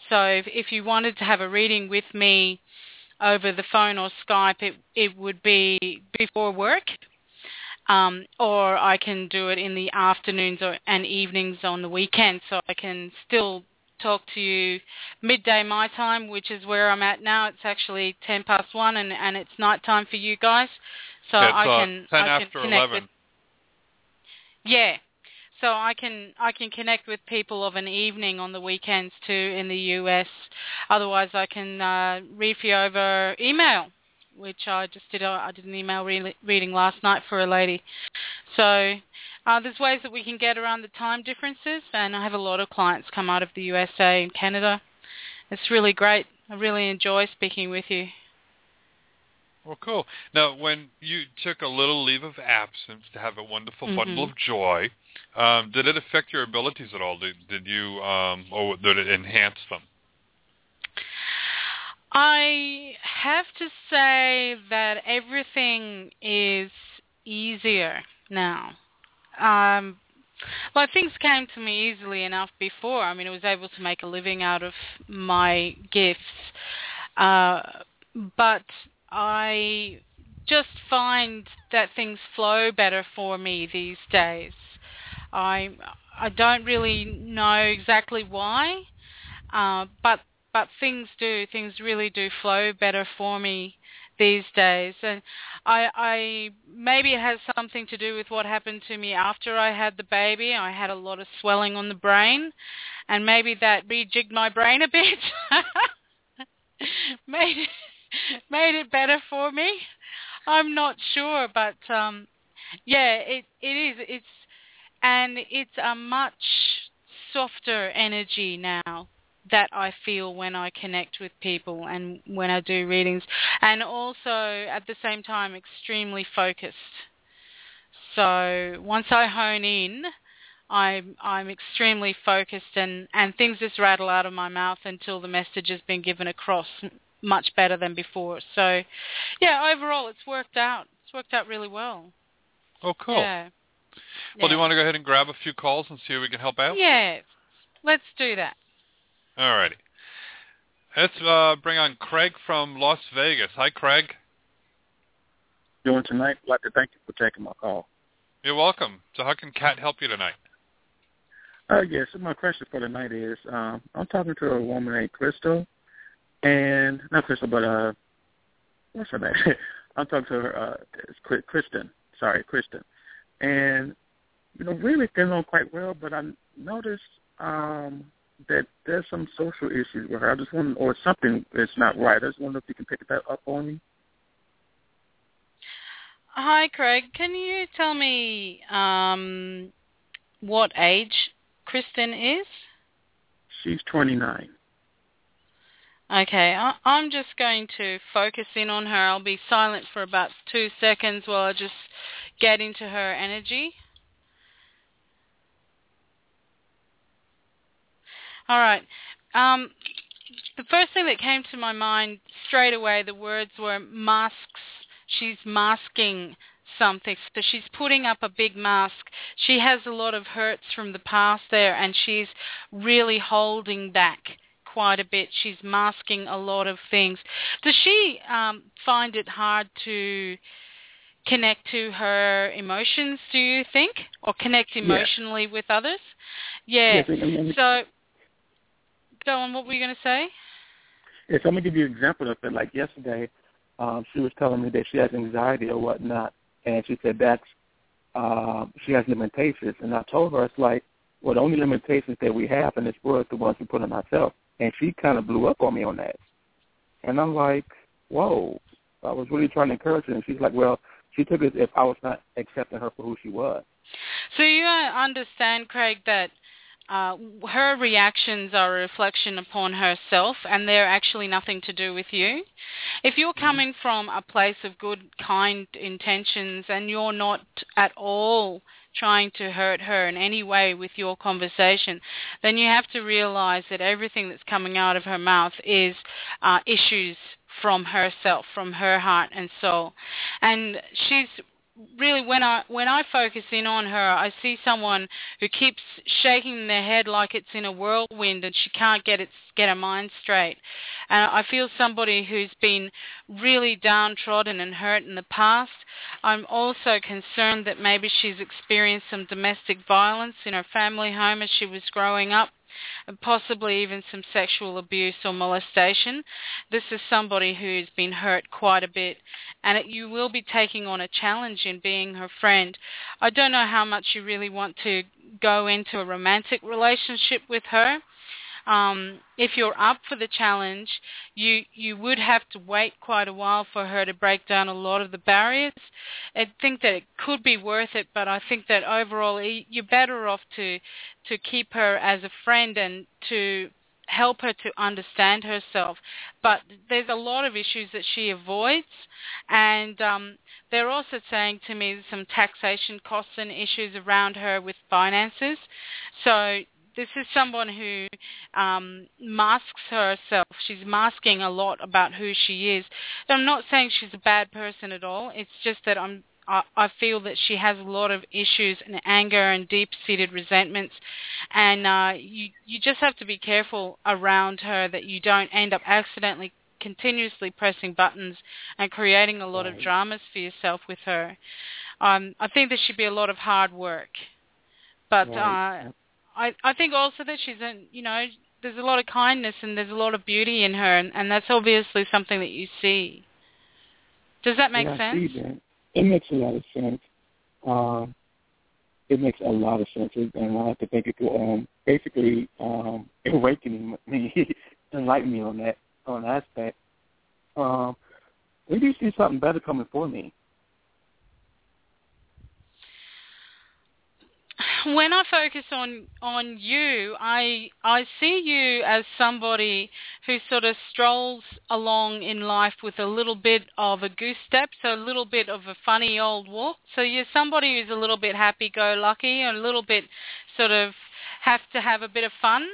So if, if you wanted to have a reading with me over the phone or Skype, it, it would be before work. Um, or I can do it in the afternoons or, and evenings on the weekend, so I can still talk to you midday my time, which is where I'm at now. It's actually ten past one, and, and it's night time for you guys, so it's, I uh, can 10 I can after connect 11. with. Yeah, so I can I can connect with people of an evening on the weekends too in the US. Otherwise, I can uh, read you over email, which I just did. A, I did an email re- reading last night for a lady. So uh, there's ways that we can get around the time differences, and I have a lot of clients come out of the USA and Canada. It's really great. I really enjoy speaking with you. Well, cool. Now, when you took a little leave of absence to have a wonderful Mhm. bundle of joy, um, did it affect your abilities at all? Did, did you, um, or did it enhance them? I have to say that everything is easier now. Um, like things came to me easily enough before. I mean, I was able to make a living out of my gifts, uh, but I just find that things flow better for me these days. I I don't really know exactly why, uh, but but things do things really do flow better for me these days. And I I maybe it has something to do with what happened to me after I had the baby. I had a lot of swelling on the brain and maybe that rejigged my brain a bit. Made it, made it better for me. I'm not sure but um yeah it it is it's and it's a much softer energy now that I feel when I connect with people and when I do readings and also at the same time extremely focused. So once I hone in, I'm I'm extremely focused and and things just rattle out of my mouth until the message has been given across much better than before. So yeah, overall it's worked out. It's worked out really well. Oh, cool. Yeah. Well, do you want to go ahead and grab a few calls and see if we can help out? Yeah. Let's do that. Alrighty. Let's uh, bring on Craig from Las Vegas. Hi, Craig. doing tonight. I'd like to thank you for taking my call. You're welcome. So how can Cat help you tonight? Uh, yes, so my question for tonight is, um, I'm talking to a woman named Crystal, and not Crystal, but uh, what's her name? I'm talking to her, uh, it's Kristen. Sorry, Kristen, and you know, really getting on quite well. But I noticed um, that there's some social issues with her. I just want, or something is not right. I just wonder if you can pick that up on me. Hi, Craig. Can you tell me um, what age Kristen is? She's 29. Okay, I, I'm just going to focus in on her. I'll be silent for about two seconds while I just get into her energy. All right. Um, the first thing that came to my mind straight away, the words were masks. She's masking something. So she's putting up a big mask. She has a lot of hurts from the past there, and she's really holding back quite a bit. She's masking a lot of things. Does she um, find it hard to connect to her emotions, do you think? Or connect emotionally with others? Yeah. And- So, on, what were you going to say? Yes, I'm gonna give you an example of it. Like yesterday, um, she was telling me that she has anxiety or whatnot, and she said that's um, she has limitations. And I told her it's like, well, the only limitations that we have in this world is the ones we put on ourselves. And she kind of blew up on me on that. And I'm like, whoa. I was really trying to encourage her, and she's like, well, she took it as if I was not accepting her for who she was. So you uh, understand, Craig, that uh, her reactions are a reflection upon herself and they're actually nothing to do with you. If you're Mm-hmm. coming from a place of good, kind intentions and you're not at all trying to hurt her in any way with your conversation, then you have to realize that everything that's coming out of her mouth is uh, issues from herself, from her heart and soul. And she's really when I when I focus in on her, I see someone who keeps shaking their head like it's in a whirlwind and she can't get it get her mind straight. And I feel somebody who's been really downtrodden and hurt in the past. I'm also concerned that maybe she's experienced some domestic violence in her family home as she was growing up and possibly even some sexual abuse or molestation. This is somebody who's been hurt quite a bit and it, you will be taking on a challenge in being her friend. I don't know how much you really want to go into a romantic relationship with her. Um, if you're up for the challenge, you you would have to wait quite a while for her to break down a lot of the barriers. I think that it could be worth it, but I think that overall you're better off to to keep her as a friend and to help her to understand herself. But there's a lot of issues that she avoids, and um, they're also saying to me some taxation costs and issues around her with finances. So this is someone who um, masks herself. She's masking a lot about who she is. And I'm not saying she's a bad person at all. It's just that I'm I, I feel that she has a lot of issues and anger and deep-seated resentments, and uh, you you just have to be careful around her that you don't end up accidentally continuously pressing buttons and creating a lot Right. of dramas for yourself with her. Um, I think there should be a lot of hard work, but Right. uh, I I think also that she's a you know there's a lot of kindness and there's a lot of beauty in her, and, and that's obviously something that you see. Does that make yeah, sense? that. It makes a lot of sense. Um, it makes a lot of sense, and I have to thank you for um, basically um, awakening me, enlightening me on that on that aspect. Um, do you see something better coming for me? when I focus on on you, I I see you as somebody who sort of strolls along in life with a little bit of a goose step, so a little bit of a funny old walk. So you're somebody who's a little bit happy-go-lucky, and a little bit sort of have to have a bit of fun,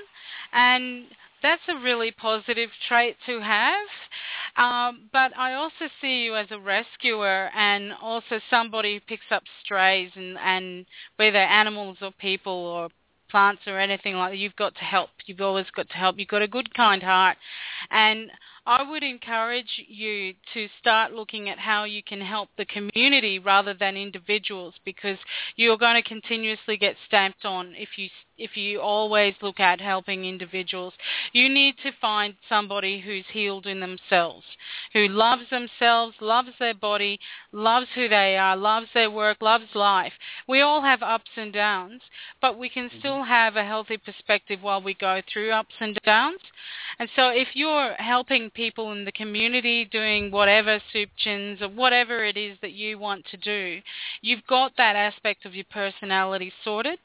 and that's a really positive trait to have. Um, but I also see you as a rescuer and also somebody who picks up strays and, and whether animals or people or plants or anything like that, you've got to help. You've always got to help. You've got a good, kind heart. And I would encourage you to start looking at how you can help the community rather than individuals because you're going to continuously get stamped on if you if you always look at helping individuals. You need to find somebody who's healed in themselves, who loves themselves, loves their body, loves who they are, loves their work, loves life. We all have ups and downs, but we can mm-hmm. still have a healthy perspective while we go through ups and downs. And so if you're helping people in the community doing whatever soup chins or whatever it is that you want to do, you've got that aspect of your personality sorted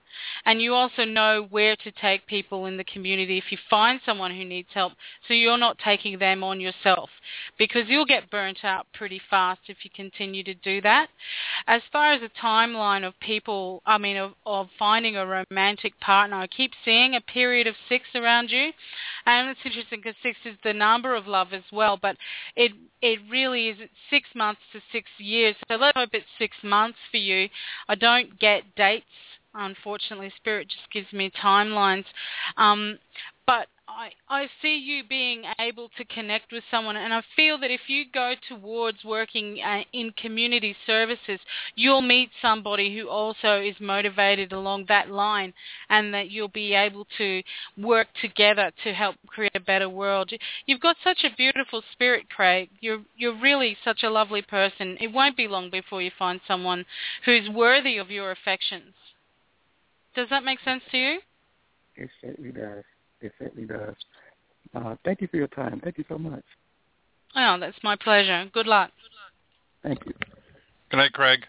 and you also know where to take people in the community if you find someone who needs help so you're not taking them on yourself because you'll get burnt out pretty fast if you continue to do that. As far as a timeline of people, I mean of, of finding a romantic partner, I keep seeing a period of six around you and it's interesting because six is the number of love as well but it it really is six months to six years so let's hope it's six months for you. I don't get dates unfortunately spirit just gives me timelines. Um, but I, I see you being able to connect with someone and I feel that if you go towards working uh, in community services you'll meet somebody who also is motivated along that line and that you'll be able to work together to help create a better world. You've got such a beautiful spirit Craig. You're you're really such a lovely person. It won't be long before you find someone who's worthy of your affections does that make sense to you? It certainly does. It certainly does. Uh, thank you for your time. Thank you so much. Oh, that's my pleasure. Good luck. Good luck. Thank you. Good night, Craig.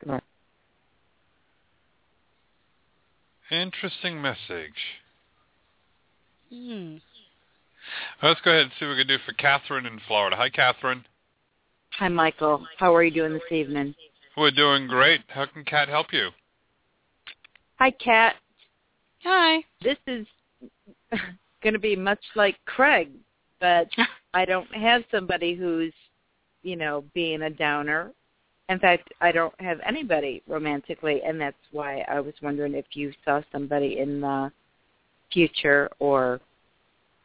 Good night. Interesting message. Hmm. Let's go ahead and see what we can do for Catherine in Florida. Hi, Catherine. Hi, Michael. How are you doing this evening? We're doing great. How can Cat help you? Hi, Cat. Hi. This is going to be much like Craig, but I don't have somebody who's, you know, being a downer. In fact, I don't have anybody romantically, and that's why I was wondering if you saw somebody in the future or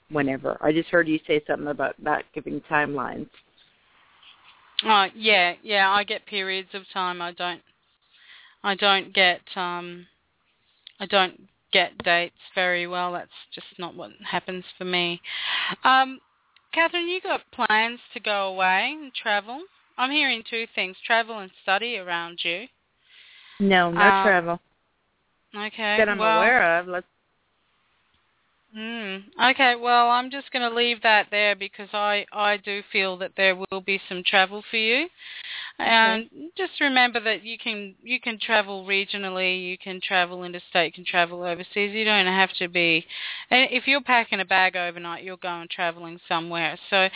whenever. I just heard you say something about not giving timelines. Oh yeah, yeah. I get periods of time. I don't. I don't get. Um, I don't get dates very well. That's just not what happens for me. Um, Catherine, you got plans to go away and travel? I'm hearing two things: travel and study around you. No, no Um, travel Okay. that I'm well, aware of. Let's Mm, okay, well, I'm just going to leave that there because I, I do feel that there will be some travel for you. And just remember that you can you can travel regionally, you can travel interstate, you can travel overseas. You don't have to be. If you're packing a bag overnight, you're going traveling somewhere. So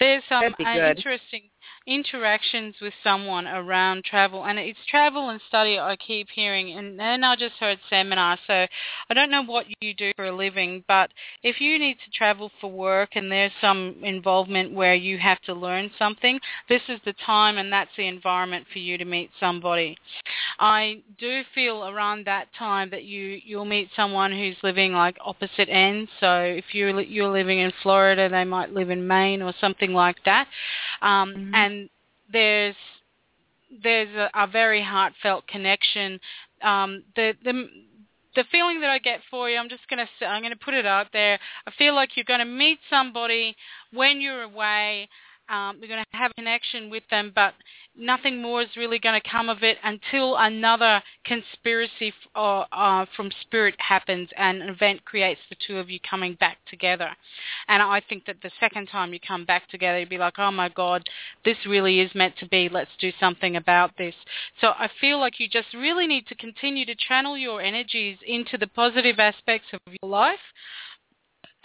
there's some That'd be good. interesting interactions with someone around travel, and it's travel and study. I keep hearing, and then I just heard seminar. So I don't know what you do for a living, but if you need to travel for work and there's some involvement where you have to learn something, this is the time and that's the environment for you to meet somebody. I do feel around that time that you you'll meet someone who's living like opposite ends. So if you're you're living in Florida, they might live in Maine or something like that. Um, Mhm. And there's there's a, a very heartfelt connection. Um, the the the feeling that I get for you, I'm just gonna I'm gonna put it out there. I feel like you're gonna meet somebody when you're away. Um, you're going to have a connection with them, but nothing more is really going to come of it until another conspiracy f- or, uh, from spirit happens and an event creates the two of you coming back together. And I think that the second time you come back together, you'd be like, oh my God, this really is meant to be. Let's do something about this. So I feel like you just really need to continue to channel your energies into the positive aspects of your life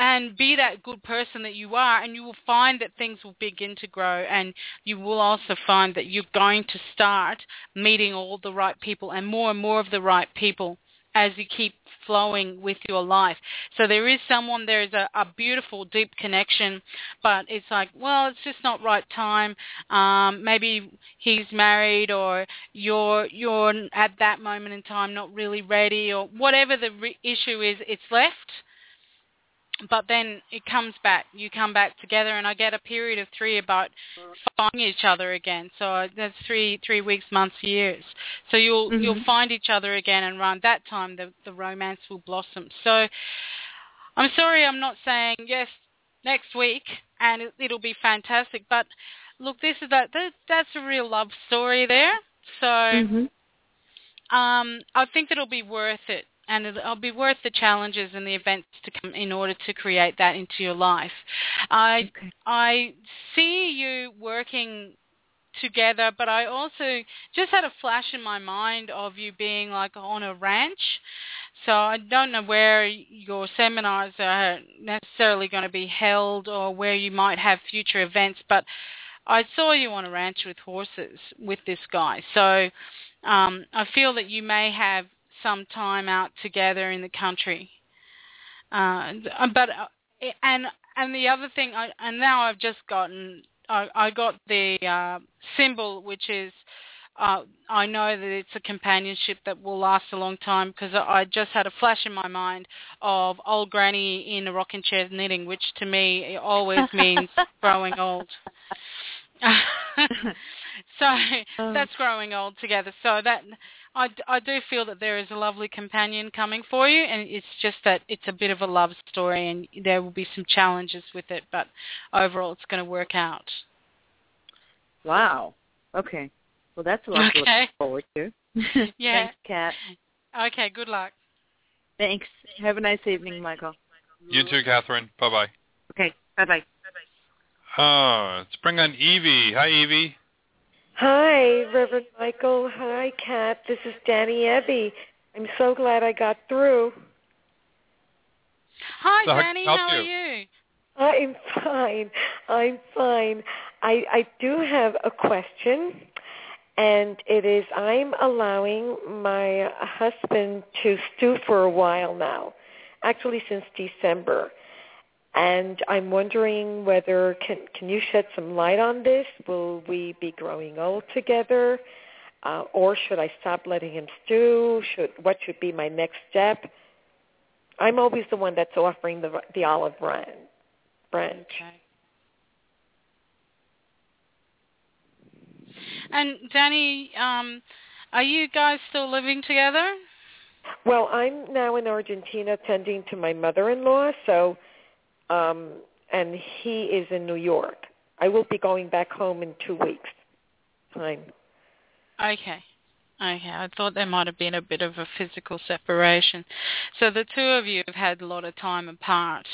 and be that good person that you are and you will find that things will begin to grow and you will also find that you're going to start meeting all the right people and more and more of the right people as you keep flowing with your life. So there is someone, there is a, a beautiful, deep connection, but it's like, well, it's just not right time. Um, maybe he's married, or you're you're at that moment in time not really ready, or whatever the re- issue is, it's left but then it comes back. You come back together, and I get a period of three about finding each other again. So that's three three weeks, months, years. So you'll Mhm. you'll find each other again, and around that time, the the romance will blossom. So I'm sorry, I'm not saying yes next week, and it, it'll be fantastic. But look, this is that, that that's a real love story there. So Mhm. um, I think that it'll be worth it, and it'll, be worth the challenges and the events to come in order to create that into your life. I Okay. I see you working together, but I also just had a flash in my mind of you being like on a ranch. So I don't know where your seminars are necessarily going to be held or where you might have future events, but I saw you on a ranch with horses with this guy. So um, I feel that you may have some time out together in the country. Uh, but uh, and and the other thing, I, and now I've just gotten, I, I got the uh, symbol, which is, uh, I know that it's a companionship that will last a long time because I just had a flash in my mind of old granny in a rocking chair knitting, which to me always means growing old. so that's growing old together. So that I, d- I do feel that there is a lovely companion coming for you, and it's just that it's a bit of a love story, and there will be some challenges with it, but overall it's going to work out. Wow. Okay. Well, that's a lot to look forward to. Yeah. Thanks, Cat. Okay, good luck. Thanks. Have a nice evening, Michael. You too, Catherine. Bye bye. Okay. Bye bye. Bye bye. Oh, ah, let's bring on Evie. Hi, Evie. Hi, Reverend Michael. Hi, Cat. This is Danny Ebby. I'm so glad I got through. Hi, So Danny. I How are you? you? I'm fine. I'm fine. I I do have a question, and it is I'm allowing my husband to stew for a while now, actually since December, and I'm wondering whether can can you shed some light on this? Will we be growing old together, uh, or should I stop letting him stew? Should what should be my next step? I'm always the one that's offering the the olive branch. branch. Okay. And Danny, um, are you guys still living together? Well, I'm now in Argentina tending to my mother-in-law, so um and he is in New York. I will be going back home in 2 weeks. Time. Okay. Okay. I thought there might have been a bit of a physical separation. So the two of you have had a lot of time apart.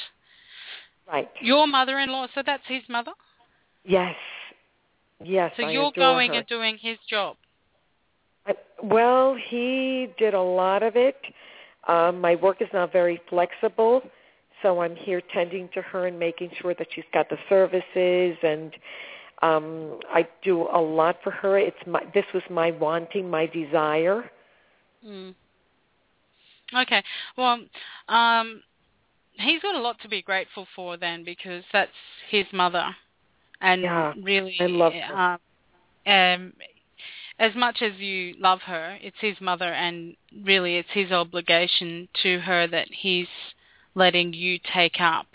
Right. Your mother-in-law, so that's his mother? Yes. Yes, So I you're going her. and doing his job. I, well, he did a lot of it. Um, my work is not very flexible, so I'm here tending to her and making sure that she's got the services, and um, I do a lot for her. It's my this was my wanting, my desire. Mm. Okay. Well, um, he's got a lot to be grateful for then because that's his mother, and Yeah, really, I love her. um, um, as much as you love her, it's his mother, and really, it's his obligation to her that he's letting you take up.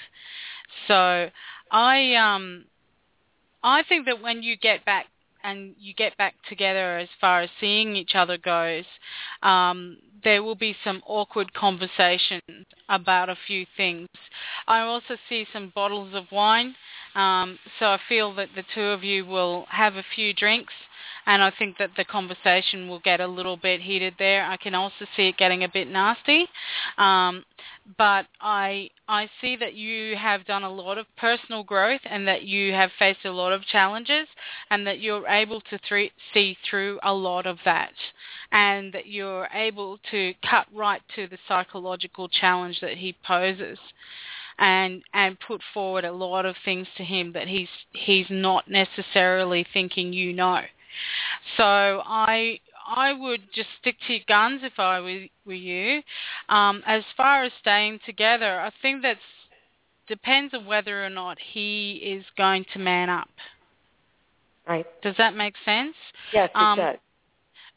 So, I um, I think that when you get back and you get back together as far as seeing each other goes, um, there will be some awkward conversations about a few things. I also see some bottles of wine, um, so I feel that the two of you will have a few drinks, and I think that the conversation will get a little bit heated there. I can also see it getting a bit nasty, um, but I I see that you have done a lot of personal growth and that you have faced a lot of challenges, and that you're able to thr see through a lot of that, and that you're able to cut right to the psychological challenge that he poses and and put forward a lot of things to him that he's he's not necessarily thinking you know. So I I would just stick to your guns if I were, were you. Um, as far as staying together, I think that depends on whether or not he is going to man up. Right. Does that make sense? Yes, it Um, does.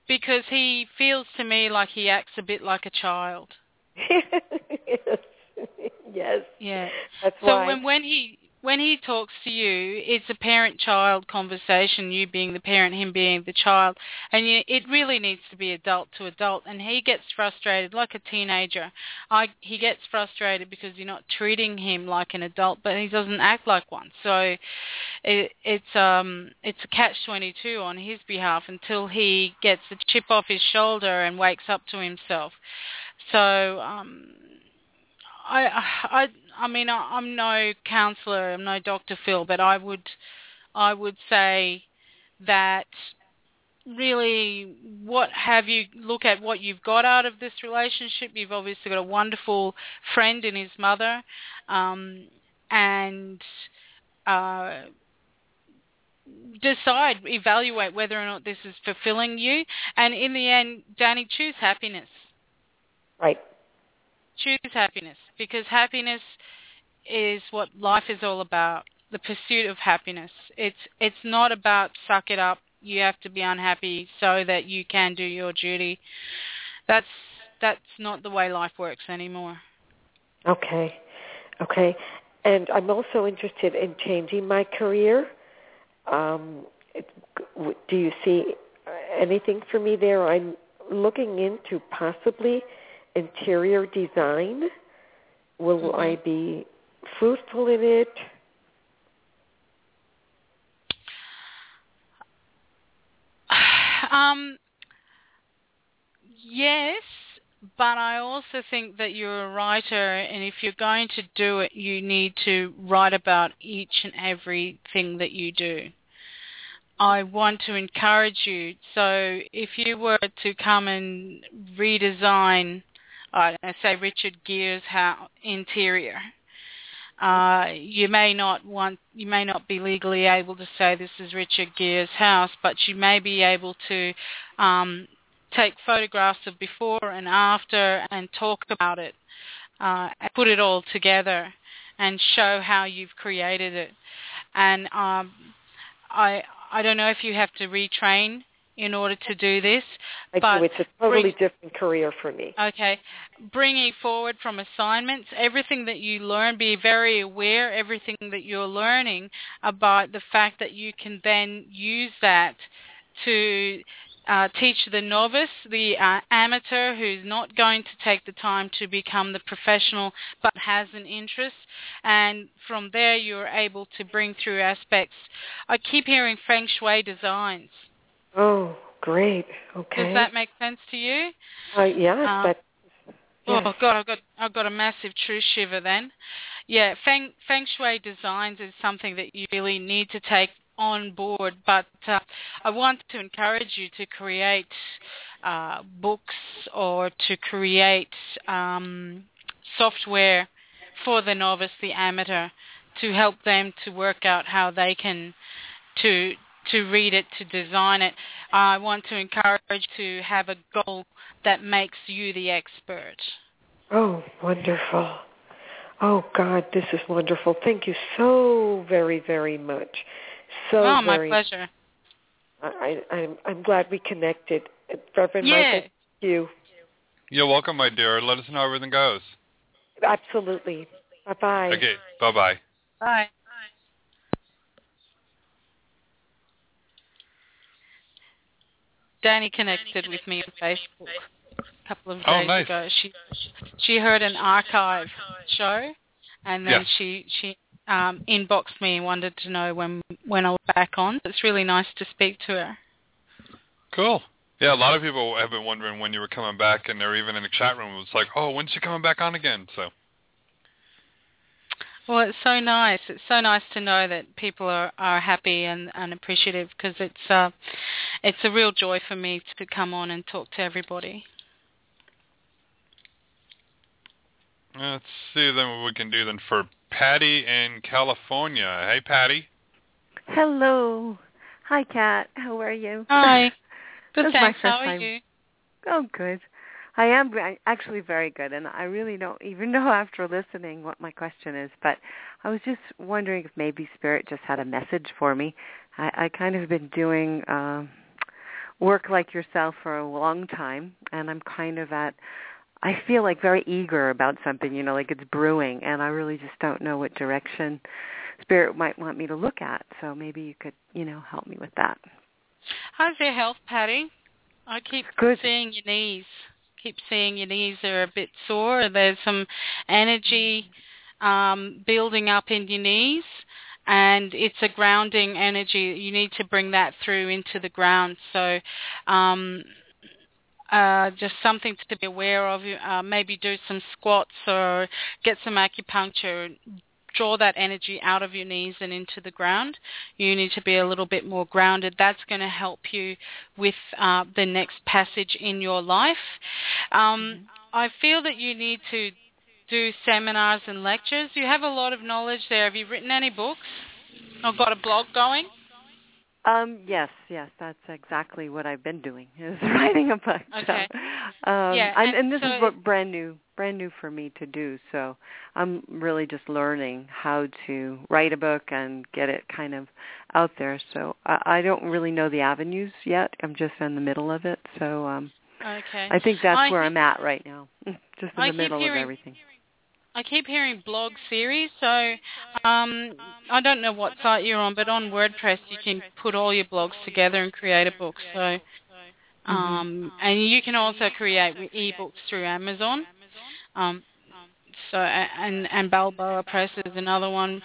Because he feels to me like he acts a bit like a child. yes. yes. Yeah. That's So why. when when he when he talks to you, it's a parent-child conversation. You being the parent, him being the child, and you, it really needs to be adult to adult. And he gets frustrated like a teenager. I he gets frustrated because you're not treating him like an adult, but he doesn't act like one. So it, it's um it's a catch-22 on his behalf until he gets the chip off his shoulder and wakes up to himself. So um I, I, I mean, I- I'm no counselor, I'm no Dr. Phil, but I would, I would say that really, what have you look at what you've got out of this relationship? You've obviously got a wonderful friend in his mother, um, and uh, decide, evaluate whether or not this is fulfilling you. And in the end, Danny, choose happiness right. Choose happiness because happiness is what life is all about the pursuit of happiness it's it's not about suck it up you have to be unhappy so that you can do your duty that's that's not the way life works anymore Okay. Okay. And I'm also interested in changing my career. Um, do you see anything for me there? I'm looking into possibly interior design. Will Mhm. I be fruitful in it? um yes but I also think that you're a writer, and if you're going to do it, you need to write about each and everything that you do. I want to encourage you. So if you were to come and redesign, uh, say Richard Gere's house interior, uh, you may not want, you may not be legally able to say this is Richard Gere's house, but you may be able to um, take photographs of before and after and talk about it, uh, put it all together, and show how you've created it. And um, I I don't know if you have to retrain in order to do this. I but do. It's a totally bring- different career for me. Okay. Bringing forward from assignments, everything that you learn, be very aware, everything that you're learning about the fact that you can then use that to uh, teach the novice, the uh, amateur who's not going to take the time to become the professional but has an interest. And from there you're able to bring through aspects. I keep hearing feng shui designs. Oh, great. Okay. Does that make sense to you? uh, yes, um, that Oh. God, I've got I've got a massive true shiver then. Yeah, feng feng shui designs is something that you really need to take on board. But uh, I want to encourage you to create uh, books or to create um, software for the novice, the amateur, to help them to work out how they can to to read it, to design it. I want to encourage to have a goal that makes you the expert. Oh, wonderful. Oh God, this is wonderful. Thank you so very, very much. So oh, my very. pleasure. I, I, I'm I'm glad we connected, Reverend Yeah. Michael. Thank you. You're welcome, my dear. Let us know how everything goes. Absolutely. Bye bye. Okay, bye-bye. Bye. Danny connected with me on Facebook a couple of days Oh, nice. ago. She she heard an archive show, and then Yes. she she um, inboxed me and wanted to know when when I was back on. It's really nice to speak to her. Cool. Yeah, a lot of people have been wondering when you were coming back, and they're even in the chat room. It was like, oh, when's she coming back on again? So, Well, it's so nice. It's so nice to know that people are, are happy and, and appreciative because it's uh, it's a real joy for me to come on and talk to everybody. let's see then what we can do then for Patty in California. Hey, Patty. Hello. Hi, Cat. How are you? Hi. Good, This is my thanks. first How are time. you? Oh, good. I am actually very good, and I really don't even know after listening what my question is. But I was just wondering if maybe Spirit just had a message for me. I, I kind of been doing uh, work like yourself for a long time, and I'm kind of at. I feel like very eager about something, you know, like it's brewing, and I really just don't know what direction Spirit might want me to look at. So maybe you could, you know, help me with that. How's your health, Patty? I keep Good. seeing your knees. Keep seeing your knees are a bit sore. There's some energy um, building up in your knees, and it's a grounding energy. You need to bring that through into the ground. So. Um, uh, just something to be aware of. Uh, maybe do some squats or get some acupuncture. Draw that energy out of your knees and into the ground. You need to be a little bit more grounded. That's going to help you with uh, the next passage in your life. Um, I feel that you need to do seminars and lectures. You have a lot of knowledge there. Have you written any books or got a blog going? Um, yes, yes, that's exactly what I've been doing is writing a book. Okay. So, um, Yeah, and, and this so is what brand new, brand new for me to do. So I'm really just learning how to write a book and get it kind of out there. So I, I don't really know the avenues yet. I'm just in the middle of it. So um, Okay. I think that's I where keep- I'm at right now, just in I the middle hearing- of everything. I keep hearing blog series, so um, I don't know what site you're on, but on WordPress you can put all your blogs together and create a book. So, um, and you can also create ebooks through Amazon. Um, so and and Balboa Press is another one.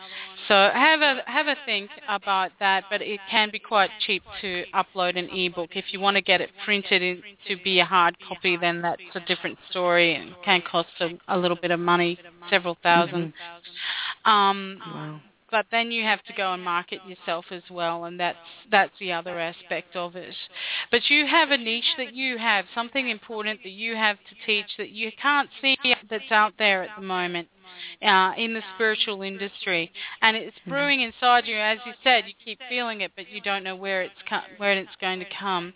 So have a have a think about that, but it can be quite cheap to upload an ebook. If you want to get it printed in, to be a hard copy, then that's a different story and can cost a, a little bit of money, several 1000 Um, Wow. But then you have to go and market yourself as well, and that's that's the other aspect of it. But you have a niche that you have, something important that you have to teach that you can't see that's out there at the moment uh, in the spiritual industry, and it's Mm-hmm. brewing inside you. As you said, you keep feeling it, but you don't know where it's co- where it's going to come.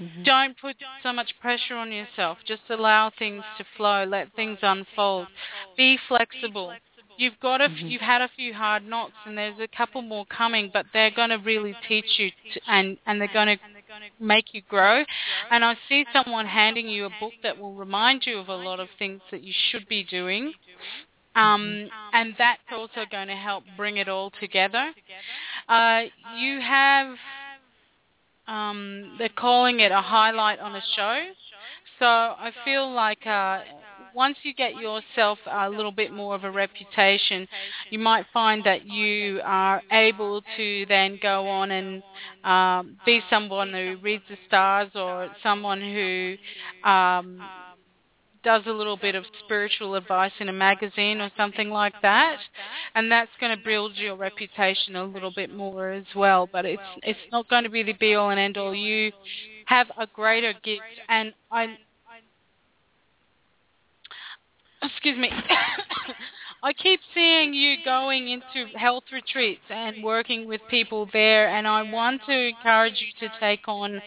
Mhm. Don't put so much pressure on yourself. Just allow things to flow. Let things unfold. Be flexible. You've got a, f- Mhm. you've had a few hard knocks, and there's a couple more coming, but they're going to really teach you, to, and and they're going to make you grow. And I see someone handing you a book that will remind you of a lot of things that you should be doing. Um, and that's also going to help bring it all together. Uh, you have, um, they're calling it a highlight on a show. So I feel like uh, once you get yourself a little bit more of a reputation, you might find that you are able to then go on and um, be someone who reads the stars or someone who um, does a little bit of spiritual advice in a magazine or something like that, and that's going to build your reputation a little bit more as well. But it's it's not going to be the be all and end all. You have a greater gift, and I excuse me. I keep seeing you going into health retreats and working with people there, and I want to encourage you to take on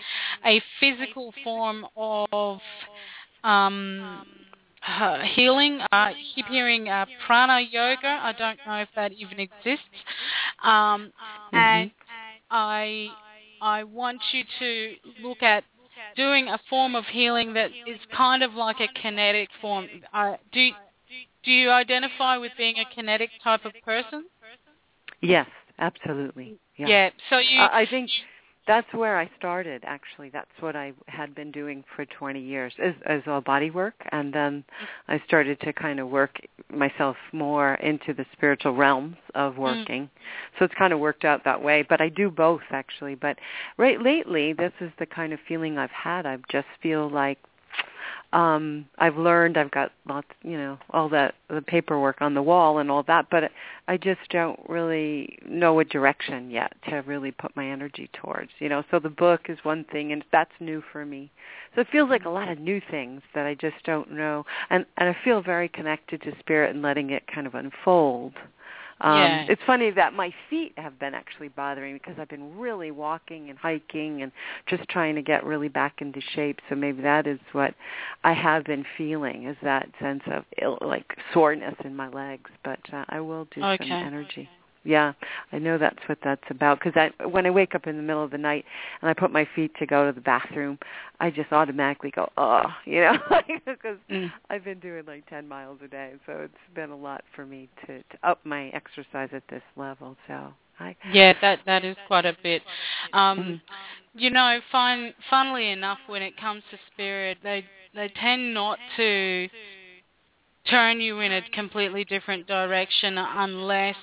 a physical form of um, uh, healing. Uh, I keep hearing uh, prana yoga. I don't know if that even exists. Um, And I I want you to look at doing a form of healing that is kind of like a kinetic form. Uh, do do you identify with being a kinetic type of person? Yes, absolutely. Yeah. Yeah. So you. I I think that's where I started. Actually, that's what I had been doing for 20 years as as all body work, and then I started to kind of work myself more into the spiritual realms of mm. working. So it's kind of worked out that way. But I do both actually. But right lately, this is the kind of feeling I've had. I just feel like um I've learned I've got lots you know all that the paperwork on the wall and all that but I just don't really know a direction yet to really put my energy towards you know. So the book is one thing and that's new for me. So it feels like a lot of new things that I just don't know. And and I feel very connected to spirit and letting it kind of unfold um, Yeah. It's funny that my feet have been actually bothering me because I've been really walking and hiking and just trying to get really back into shape. So maybe that is what I have been feeling is that sense of ill, like soreness in my legs. But uh, I will do Okay. some energy. Yeah, I know that's what that's about because I, when I wake up in the middle of the night and I put my feet to go to the bathroom, I just automatically go, oh, you know, because Mm. I've been doing like 10 miles a day, so it's been a lot for me to, to up my exercise at this level. So I, Yeah, that that is quite a bit. Um, Mhm. you know, fun, funnily enough, when it comes to spirit, they they tend not to turn you in a completely different direction unless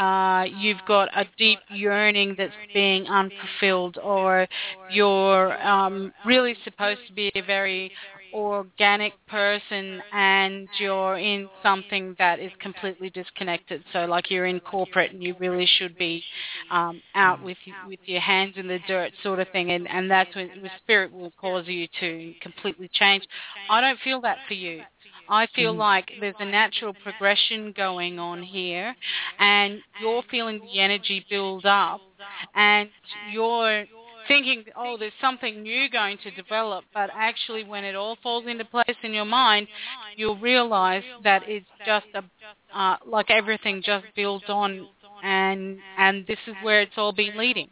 uh, you've got a deep yearning that's being unfulfilled, or you're um, really supposed to be a very organic person and you're in something that is completely disconnected. So like you're in corporate and you really should be um, out with with your hands in the dirt sort of thing and, and that's when the spirit will cause you to completely change. I don't feel that for you. I feel like there's a natural progression going on here and you're feeling the energy build up and you're thinking, oh, there's something new going to develop, but actually when it all falls into place in your mind, you'll realize that it's just a, uh, like everything just builds on and and this is where it's all been leading.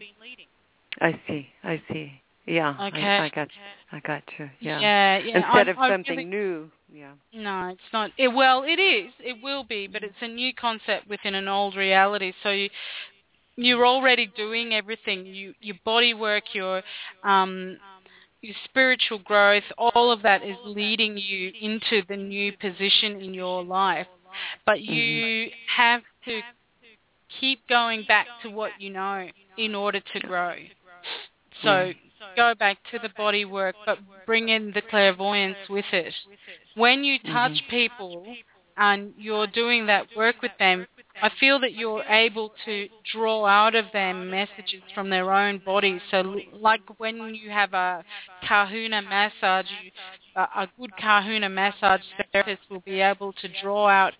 I see, I see. Yeah, Okay. I, I got, I got you. Yeah. Yeah, yeah. Instead I- of something really- new. Yeah. No, it's not. It, well, it is. It will be, but it's a new concept within an old reality. So you, you're already doing everything. You, your body work, your, um, your spiritual growth, all of that is leading you into the new position in your life. But you have to keep going back to what you know in order to grow. So go back to the body work, but bring in the clairvoyance with it. When you touch people and you're doing that work with them, I feel that you're able to draw out of them messages from their own bodies. So like when you have a kahuna massage, a, a good kahuna massage therapist will be able to draw out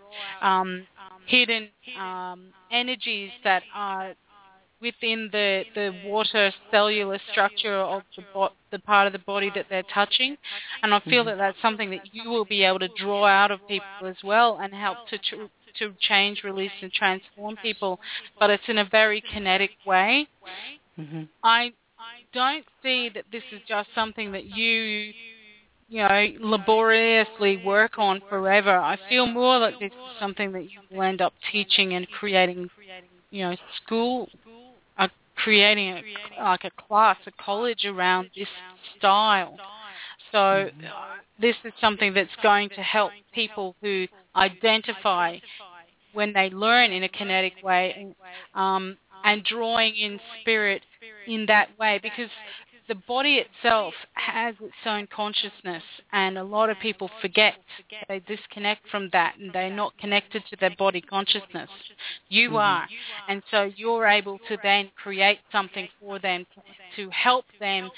um, hidden um, energies that are within the, the water cellular structure of the, bo- the part of the body that they're touching. And I feel mm-hmm. that that's something that you will be able to draw out of people as well and help to tr- to change, release, and transform people. But it's in a very kinetic way. Mm-hmm. I don't see that this is just something that you you know, laboriously work on forever. I feel more that this is something that you will end up teaching and creating, you know, school creating a, like a class, a college around this style. So this is something that's going to help people who identify when they learn in a kinetic way um, and drawing in spirit in that way because the body itself has its own consciousness and a lot of people forget. They disconnect from that and they're not connected to their body consciousness. You mm-hmm. are. And so you're able to then create something for them to help them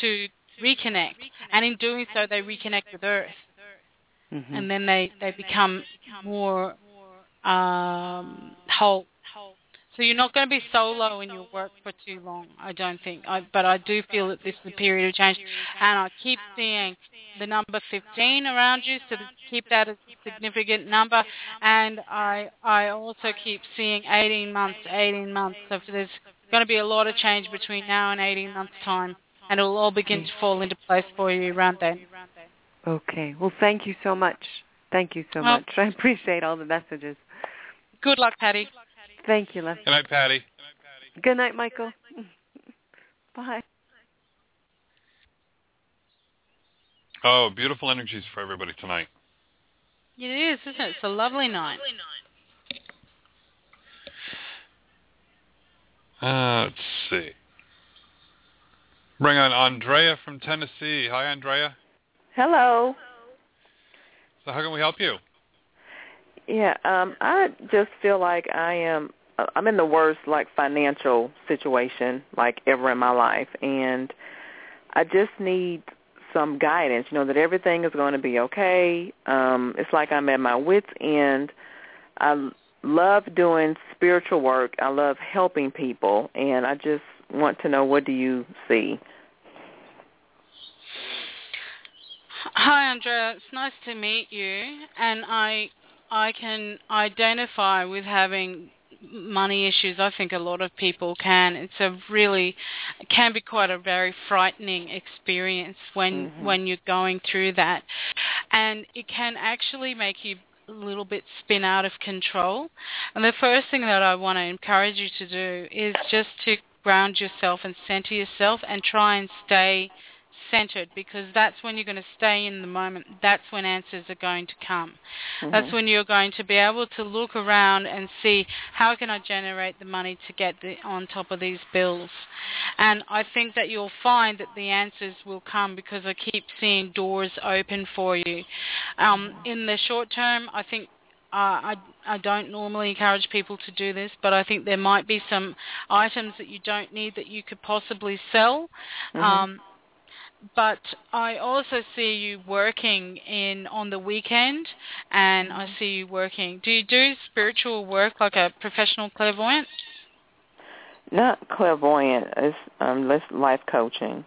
to reconnect. And in doing so they reconnect with earth. Mm-hmm. and then they they become more um whole so you're not going to be solo in your work for too long, I don't think. I, but I do feel that this is a period of change. And I keep seeing the number 15 around you, so keep that as a significant number. And I, I also keep seeing 18 months, 18 months. So there's going to be a lot of change between now and 18 months' time. And it will all begin to fall into place for you around then. Okay. Well, thank you so much. Thank you so well, much. I appreciate all the messages. Good luck, Patty. Thank you, Leslie. Good night, Patty. Good night, Michael. Bye. Oh, beautiful energies for everybody tonight. It is, isn't it? It's a lovely night. Uh, let's see. Bring on Andrea from Tennessee. Hi, Andrea. Hello. So how can we help you? Yeah, um, I just feel like I am I'm in the worst like financial situation like ever in my life and I just need some guidance, you know, that everything is going to be okay. Um it's like I'm at my wits end. I love doing spiritual work. I love helping people and I just want to know what do you see? Hi Andrea, it's nice to meet you and I I can identify with having money issues. I think a lot of people can. It's a really it can be quite a very frightening experience when mm-hmm. when you're going through that, and it can actually make you a little bit spin out of control. And the first thing that I want to encourage you to do is just to ground yourself and center yourself and try and stay centered because that's when you're going to stay in the moment. That's when answers are going to come. Mm-hmm. That's when you're going to be able to look around and see how can I generate the money to get the, on top of these bills. And I think that you'll find that the answers will come because I keep seeing doors open for you. Um, in the short term, I think uh, I, I don't normally encourage people to do this, but I think there might be some items that you don't need that you could possibly sell. Mm-hmm. Um, but I also see you working in on the weekend, and I see you working. Do you do spiritual work like a professional clairvoyant? Not clairvoyant. It's um, life coaching.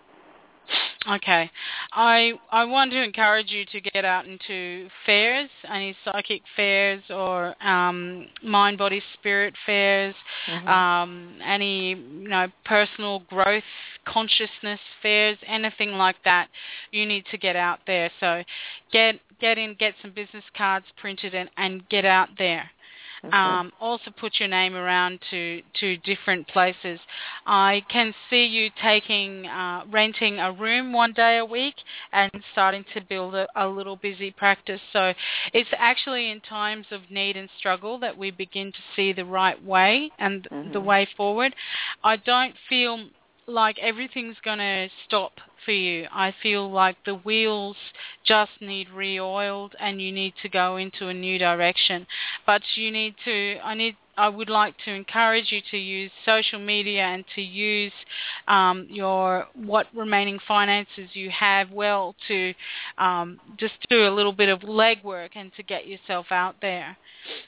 Okay. I I want to encourage you to get out into fairs, any psychic fairs or um, mind, body, spirit fairs, mm-hmm. um, any you know personal growth, consciousness fairs, anything like that. You need to get out there. So get get in, get some business cards printed, and, and get out there. Okay. Um, also put your name around to, to different places. I can see you taking, uh, renting a room one day a week and starting to build a, a little busy practice. So it's actually in times of need and struggle that we begin to see the right way and mm-hmm. the way forward. I don't feel like everything's going to stop for you. I feel like the wheels just need re-oiled and you need to go into a new direction. But you need to, I need, I would like to encourage you to use social media and to use um, your what remaining finances you have well to um, just do a little bit of legwork and to get yourself out there,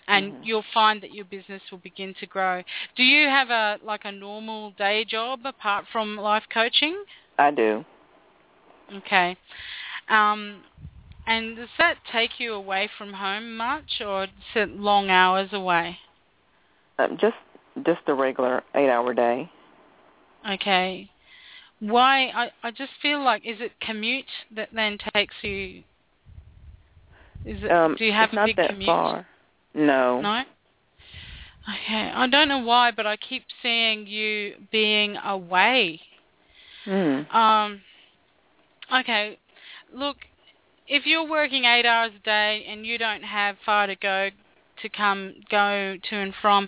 and Mhm. you'll find that your business will begin to grow. Do you have a like a normal day job apart from life coaching? I do. Okay. Um, and does that take you away from home much, or is it long hours away? Um, just just a regular eight hour day. Okay. Why? I I just feel like is it commute that then takes you? Is it? Um, do you have a not big that commute? far. No. No. Okay. I don't know why, but I keep seeing you being away. Hmm. Um. Okay. Look, if you're working eight hours a day and you don't have far to go to come go to and from,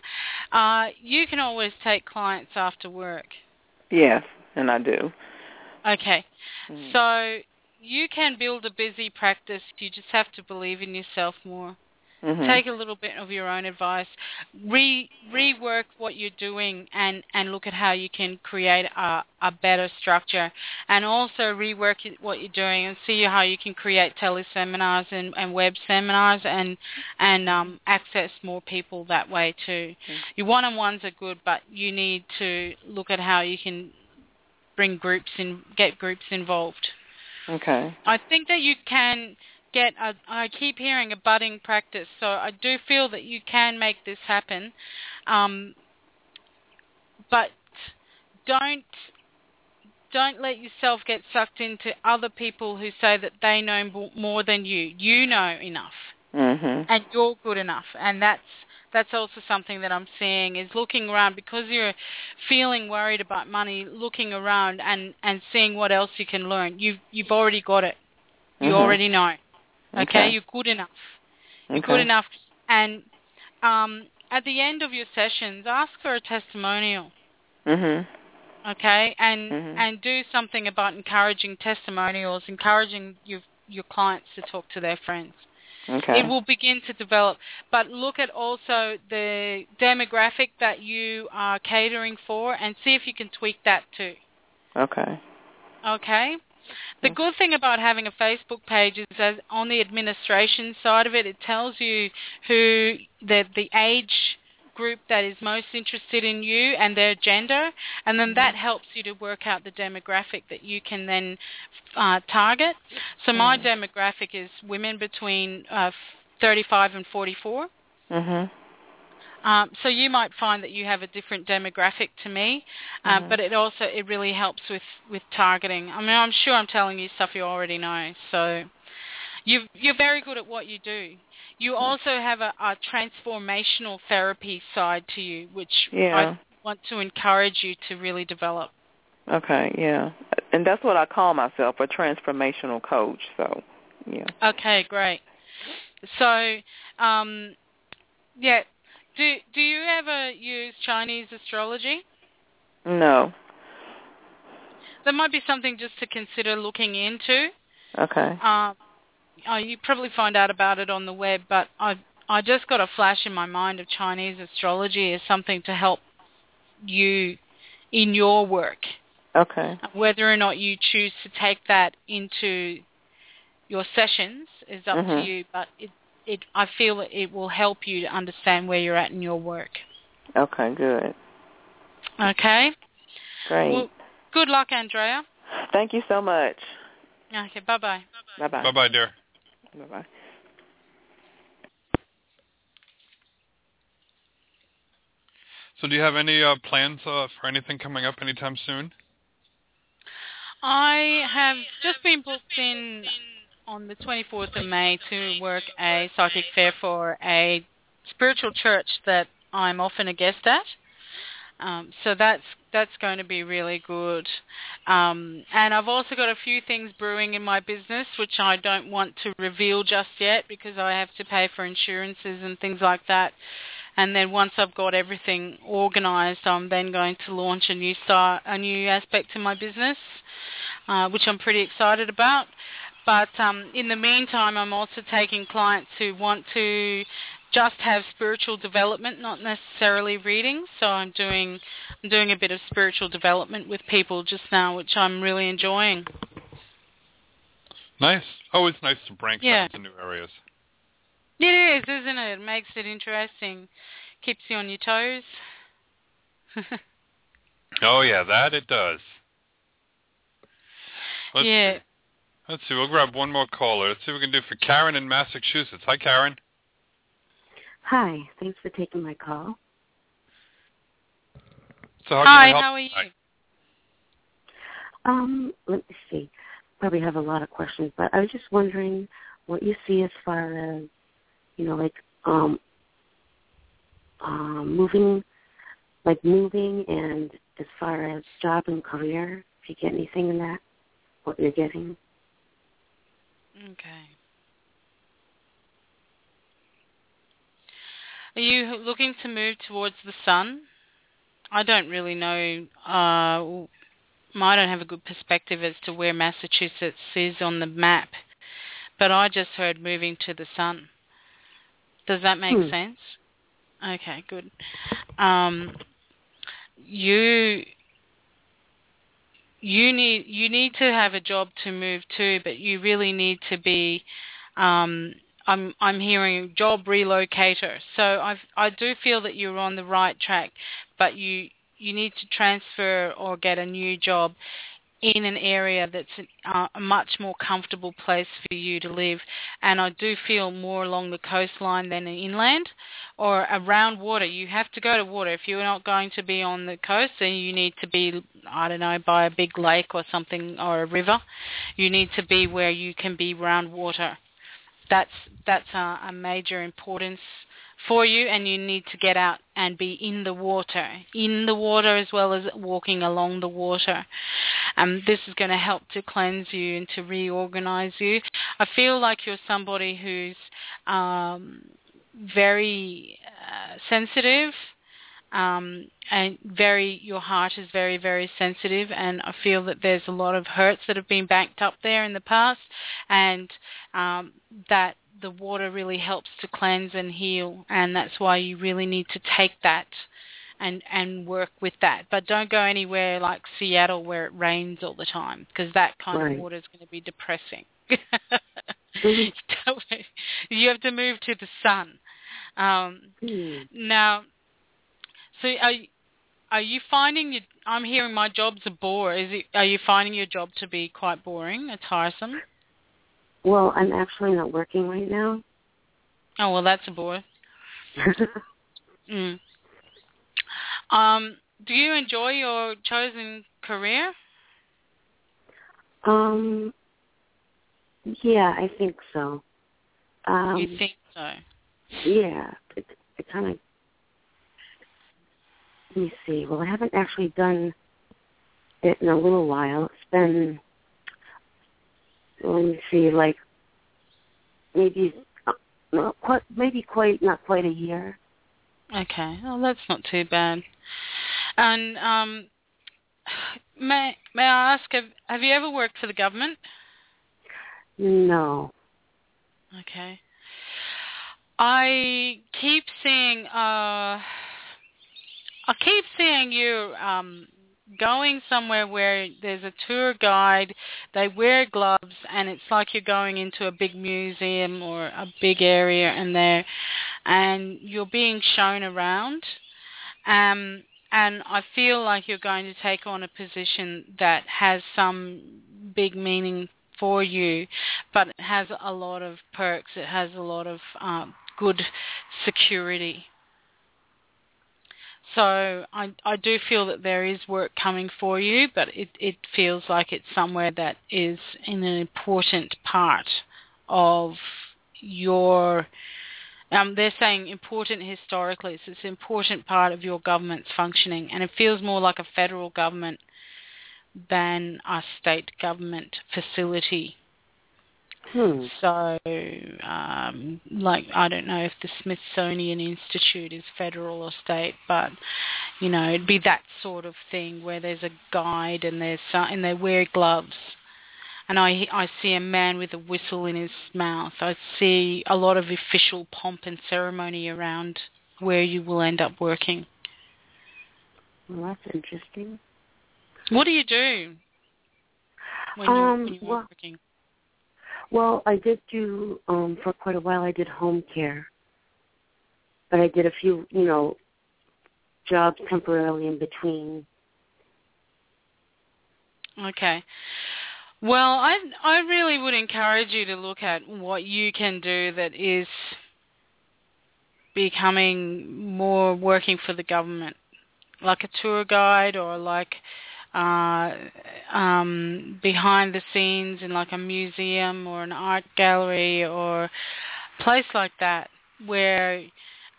uh, you can always take clients after work. Yes, and I do. Okay. Mhm. So you can build a busy practice. You just have to believe in yourself more. Mhm. Take a little bit of your own advice. Re rework what you're doing and and look at how you can create a a better structure. And also rework what you're doing and see how you can create teleseminars and and web seminars and and um access more people that way too. Mhm. Your one-on-ones are good, but you need to look at how you can bring groups in, get groups involved. Okay. I think that you can get I keep hearing a budding practice, so I do feel that you can make this happen. Um, but don't don't let yourself get sucked into other people who say that they know more than you. You know enough Mhm. and you're good enough and that's that's also something that I'm seeing is looking around because you're feeling worried about money, looking around and and seeing what else you can learn. You've you've already got it. You Mhm. already know. Okay? Okay. you're good enough. You're Okay. good enough. And um, at the end of your sessions, ask for a testimonial. Mhm. Okay, and Mhm. and do something about encouraging testimonials, encouraging your your clients to talk to their friends. Okay. It will begin to develop. But look at also the demographic that you are catering for and see if you can tweak that too. Okay. Okay? The good thing about having a Facebook page is as on the administration side of it, it tells you who the the age group that is most interested in you and their gender, and then that helps you to work out the demographic that you can then uh, target. So my demographic is women between uh, 35 and 44. Mhm. Um, so you might find that you have a different demographic to me, uh, Mhm. but it also it really helps with with targeting. I mean, I'm sure I'm telling you stuff you already know. So you you're very good at what you do. You also have a, a transformational therapy side to you, which Yeah. I want to encourage you to really develop. Okay, yeah. And that's what I call myself, a transformational coach. So, yeah. Okay, great. So, um, yeah, do do you ever use Chinese astrology? No. That might be something just to consider looking into. Okay. Um, oh, you probably find out about it on the web, but I I just got a flash in my mind of Chinese astrology as something to help you in your work. Okay. Whether or not you choose to take that into your sessions is up Mhm. to you, but it it I feel it will help you to understand where you're at in your work. Okay, good. Okay. Great. Well, good luck, Andrea. Thank you so much. Okay. Bye bye. Bye-bye. Bye-bye, dear. Bye-bye. So do you have any uh, plans uh, for anything coming up anytime soon? I have just been booked in on the 24th of May to work a psychic fair for a spiritual church that I'm often a guest at. Um, so that's that's going to be really good. Um, and I've also got a few things brewing in my business which I don't want to reveal just yet because I have to pay for insurances and things like that. and then once I've got everything organised, I'm then going to launch a new start, a new aspect to my business, uh, which I'm pretty excited about. But um, in the meantime, I'm also taking clients who want to just have spiritual development, not necessarily reading. So I'm doing I'm doing a bit of spiritual development with people just now, which I'm really enjoying. Nice. Always nice to branch Yeah. out into new areas. It is, isn't it? It makes it interesting. Keeps you on your toes. Oh yeah, that it does. Let's yeah. see. Let's see. We'll grab one more caller. Let's see what we can do for Karen in Massachusetts. Hi, Karen. Hi, thanks for taking my call. So how Hi, can we help? how are you? Hi. Um, let me see. Probably have a lot of questions, but I was just wondering what you see as far as, you know, like um, um, moving, like moving, and as far as job and career. If you get anything in that, what you're getting. Okay. Are you looking to move towards the sun? I don't really know. Uh, I don't have a good perspective as to where Massachusetts is on the map, but I just heard moving to the sun. Does that make Hmm. sense? Okay, good. Um, you you need you need to have a job to move to, but you really need to be. Um, I'm I'm hearing job relocator. So I I do feel that you're on the right track, but you you need to transfer or get a new job in an area that's uh, a much more comfortable place for you to live. And I do feel more along the coastline than inland or around water. You have to go to water. If you're not going to be on the coast, then you need to be, I don't know, by a big lake or something or a river. You need to be where you can be around water. That's that's a, a major importance for you and you need to get out and be in the water, in the water as well as walking along the water. Um, this is going to help to cleanse you and to reorganize you. I feel like you're somebody who's um, very uh, sensitive um, and very your heart is very very sensitive and I feel that there's a lot of hurts that have been backed up there in the past and um, that the water really helps to cleanse and heal and that's why you really need to take that and and work with that but don't go anywhere like Seattle where it rains all the time because that kind Right. of water is going to be depressing Mhm. you have to move to the sun um, Hmm. now, so are you, are you finding you? I'm hearing my job's a bore. Is it? Are you finding your job to be quite boring, or tiresome? Well, I'm actually not working right now. Oh well, that's a bore. Mm. Um, do you enjoy your chosen career? um, yeah, I think so. Um, you think so? Yeah, it, it kind of. Let me see. Well, I haven't actually done it in a little while. It's been. Let me see, like maybe uh, not quite, maybe quite not quite a year. Okay. Oh, that's not too bad. And um, may may I ask, have, have you ever worked for the government? No. Okay. I keep seeing uh I keep seeing you um going somewhere where there's a tour guide, they wear gloves and it's like you're going into a big museum or a big area and there and you're being shown around. Um and I feel like you're going to take on a position that has some big meaning for you, but it has a lot of perks. It has a lot of um, good security. So I, I do feel that there is work coming for you, but it, it feels like it's somewhere that is in an important part of your um, they're saying important historically, so it's an important part of your government's functioning, and it feels more like a federal government than a state government facility. Hmm. So, um, like, I don't know if the Smithsonian Institute is federal or state, but you know, it'd be that sort of thing where there's a guide and there's some, and they wear gloves. And I I see a man with a whistle in his mouth. I see a lot of official pomp and ceremony around where you will end up working. Well, that's interesting. What do you do when, you, Um, when you're well- working? Well, I did do um for quite a while. I did home care, but I did a few, you know, jobs temporarily in between. Okay. Well, I I really would encourage you to look at what you can do that is becoming more working for the government, like a tour guide or like uh, um, behind the scenes in like a museum or an art gallery or a place like that where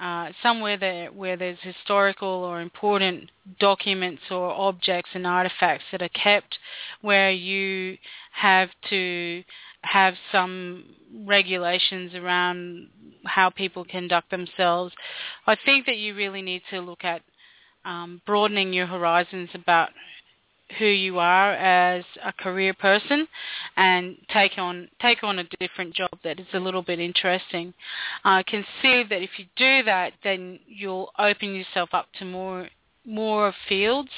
uh, somewhere there where there's historical or important documents or objects and artifacts that are kept where you have to have some regulations around how people conduct themselves. I think that you really need to look at um, broadening your horizons about who you are as a career person and take on take on a different job that is a little bit interesting. I can see that if you do that then you'll open yourself up to more more fields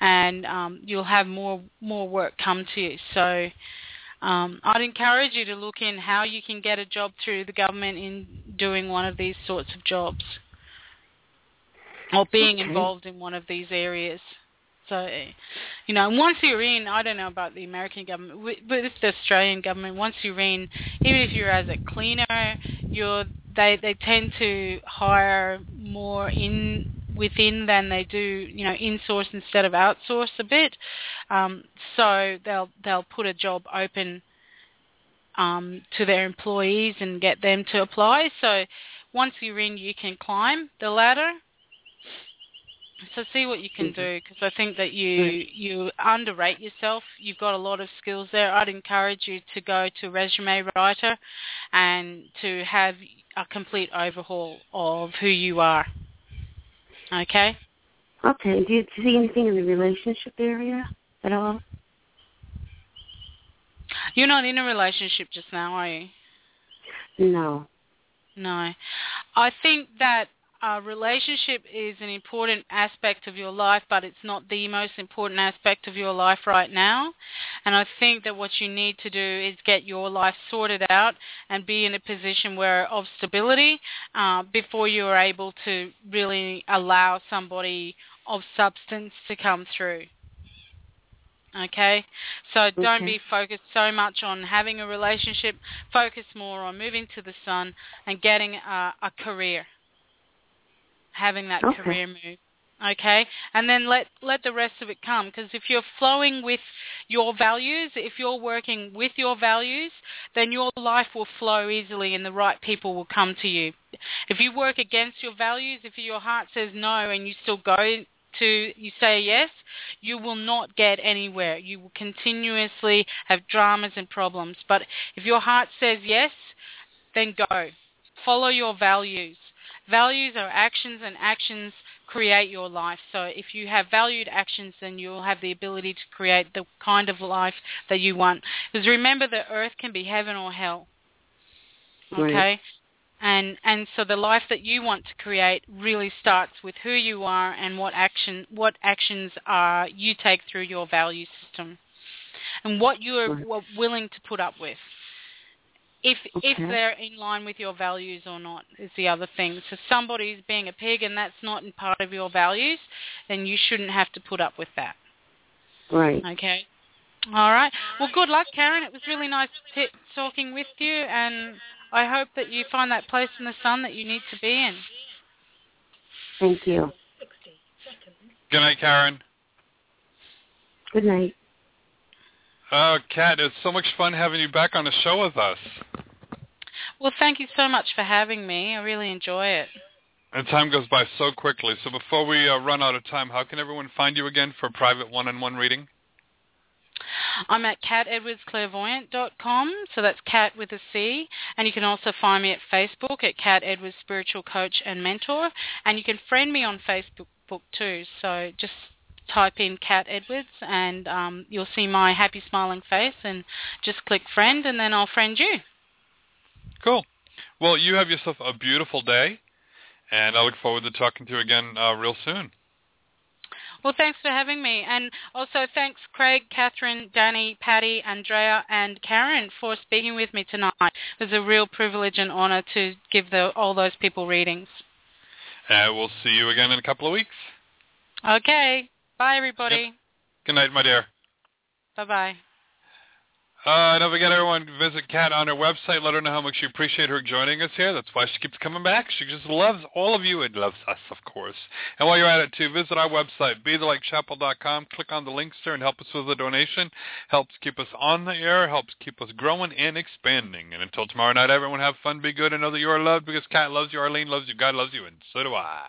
and um, you'll have more more work come to you. So um, I'd encourage you to look in how you can get a job through the government in doing one of these sorts of jobs or being Okay. involved in one of these areas. So, you know, once you're in, I don't know about the American government, but with the Australian government, once you're in, even if you're as a cleaner, you're they they tend to hire more in within than they do, you know, insource instead of outsource a bit. Um, so they'll they'll put a job open um, to their employees and get them to apply. So once you're in, you can climb the ladder. So see what you can mm-hmm. do because I think that you you underrate yourself. You've got a lot of skills there. I'd encourage you to go to Resume Writer and to have a complete overhaul of who you are. Okay. Okay. Do you see anything in the relationship area at all? You're not in a relationship just now, are you? No. No. I think that a relationship is an important aspect of your life, but it's not the most important aspect of your life right now. And I think that what you need to do is get your life sorted out and be in a position where of stability uh, before you are able to really allow somebody of substance to come through. Okay, so don't Okay. be focused so much on having a relationship. Focus more on moving to the sun and getting a, a career, having that Okay. career move. Okay, and then let let the rest of it come. Because if you're flowing with your values, if you're working with your values, then your life will flow easily, and the right people will come to you. If you work against your values, if your heart says no, and you still go to you say yes, you will not get anywhere. You will continuously have dramas and problems. But if your heart says yes, then go. Follow your values. Values are actions and actions create your life. So if you have valued actions, then you'll have the ability to create the kind of life that you want. Because remember that earth can be heaven or hell. Right. Okay? And and so the life that you want to create really starts with who you are and what action what actions are you take through your value system. And what you are Right. willing to put up with if if they're in line with your values or not is the other thing. So somebody's being a pig and that's not in part of your values, then you shouldn't have to put up with that. Right. Okay. All right. Well, good luck, Karen. It was really nice t- talking with you, and I hope that you find that place in the sun that you need to be in. Thank you. Good night, Karen. Good night. Oh, Cat, it's so much fun having you back on the show with us. Well, thank you so much for having me. I really enjoy it. And time goes by so quickly. So before we uh, run out of time, how can everyone find you again for private one-on-one reading? I'm at catedwardsclairvoyant.com, so that's cat with a C, and you can also find me at Facebook at Cat Edwards Spiritual Coach and Mentor, and you can friend me on Facebook too. So just type in Cat Edwards, and um, you'll see my happy smiling face, and just click friend, and then I'll friend you. Cool. Well, you have yourself a beautiful day, and I look forward to talking to you again uh, real soon. Well, thanks for having me. And also thanks Craig, Catherine, Danny, Patty, Andrea, and Karen for speaking with me tonight. It was a real privilege and honor to give the, all those people readings. And uh, we'll see you again in a couple of weeks. Okay. Bye, everybody. Yep. Good night, my dear. Bye-bye. Uh, don't forget, everyone, visit Cat on her website. Let her know how much you appreciate her joining us here. That's why she keeps coming back. She just loves all of you and loves us, of course. And while you're at it, too, visit our website, BeTheLightChapel.com. Click on the links there and help us with a donation. Helps keep us on the air. Helps keep us growing and expanding. And until tomorrow night, everyone have fun, be good, and know that you are loved because Cat loves you, Arlene loves you, God loves you, and so do I.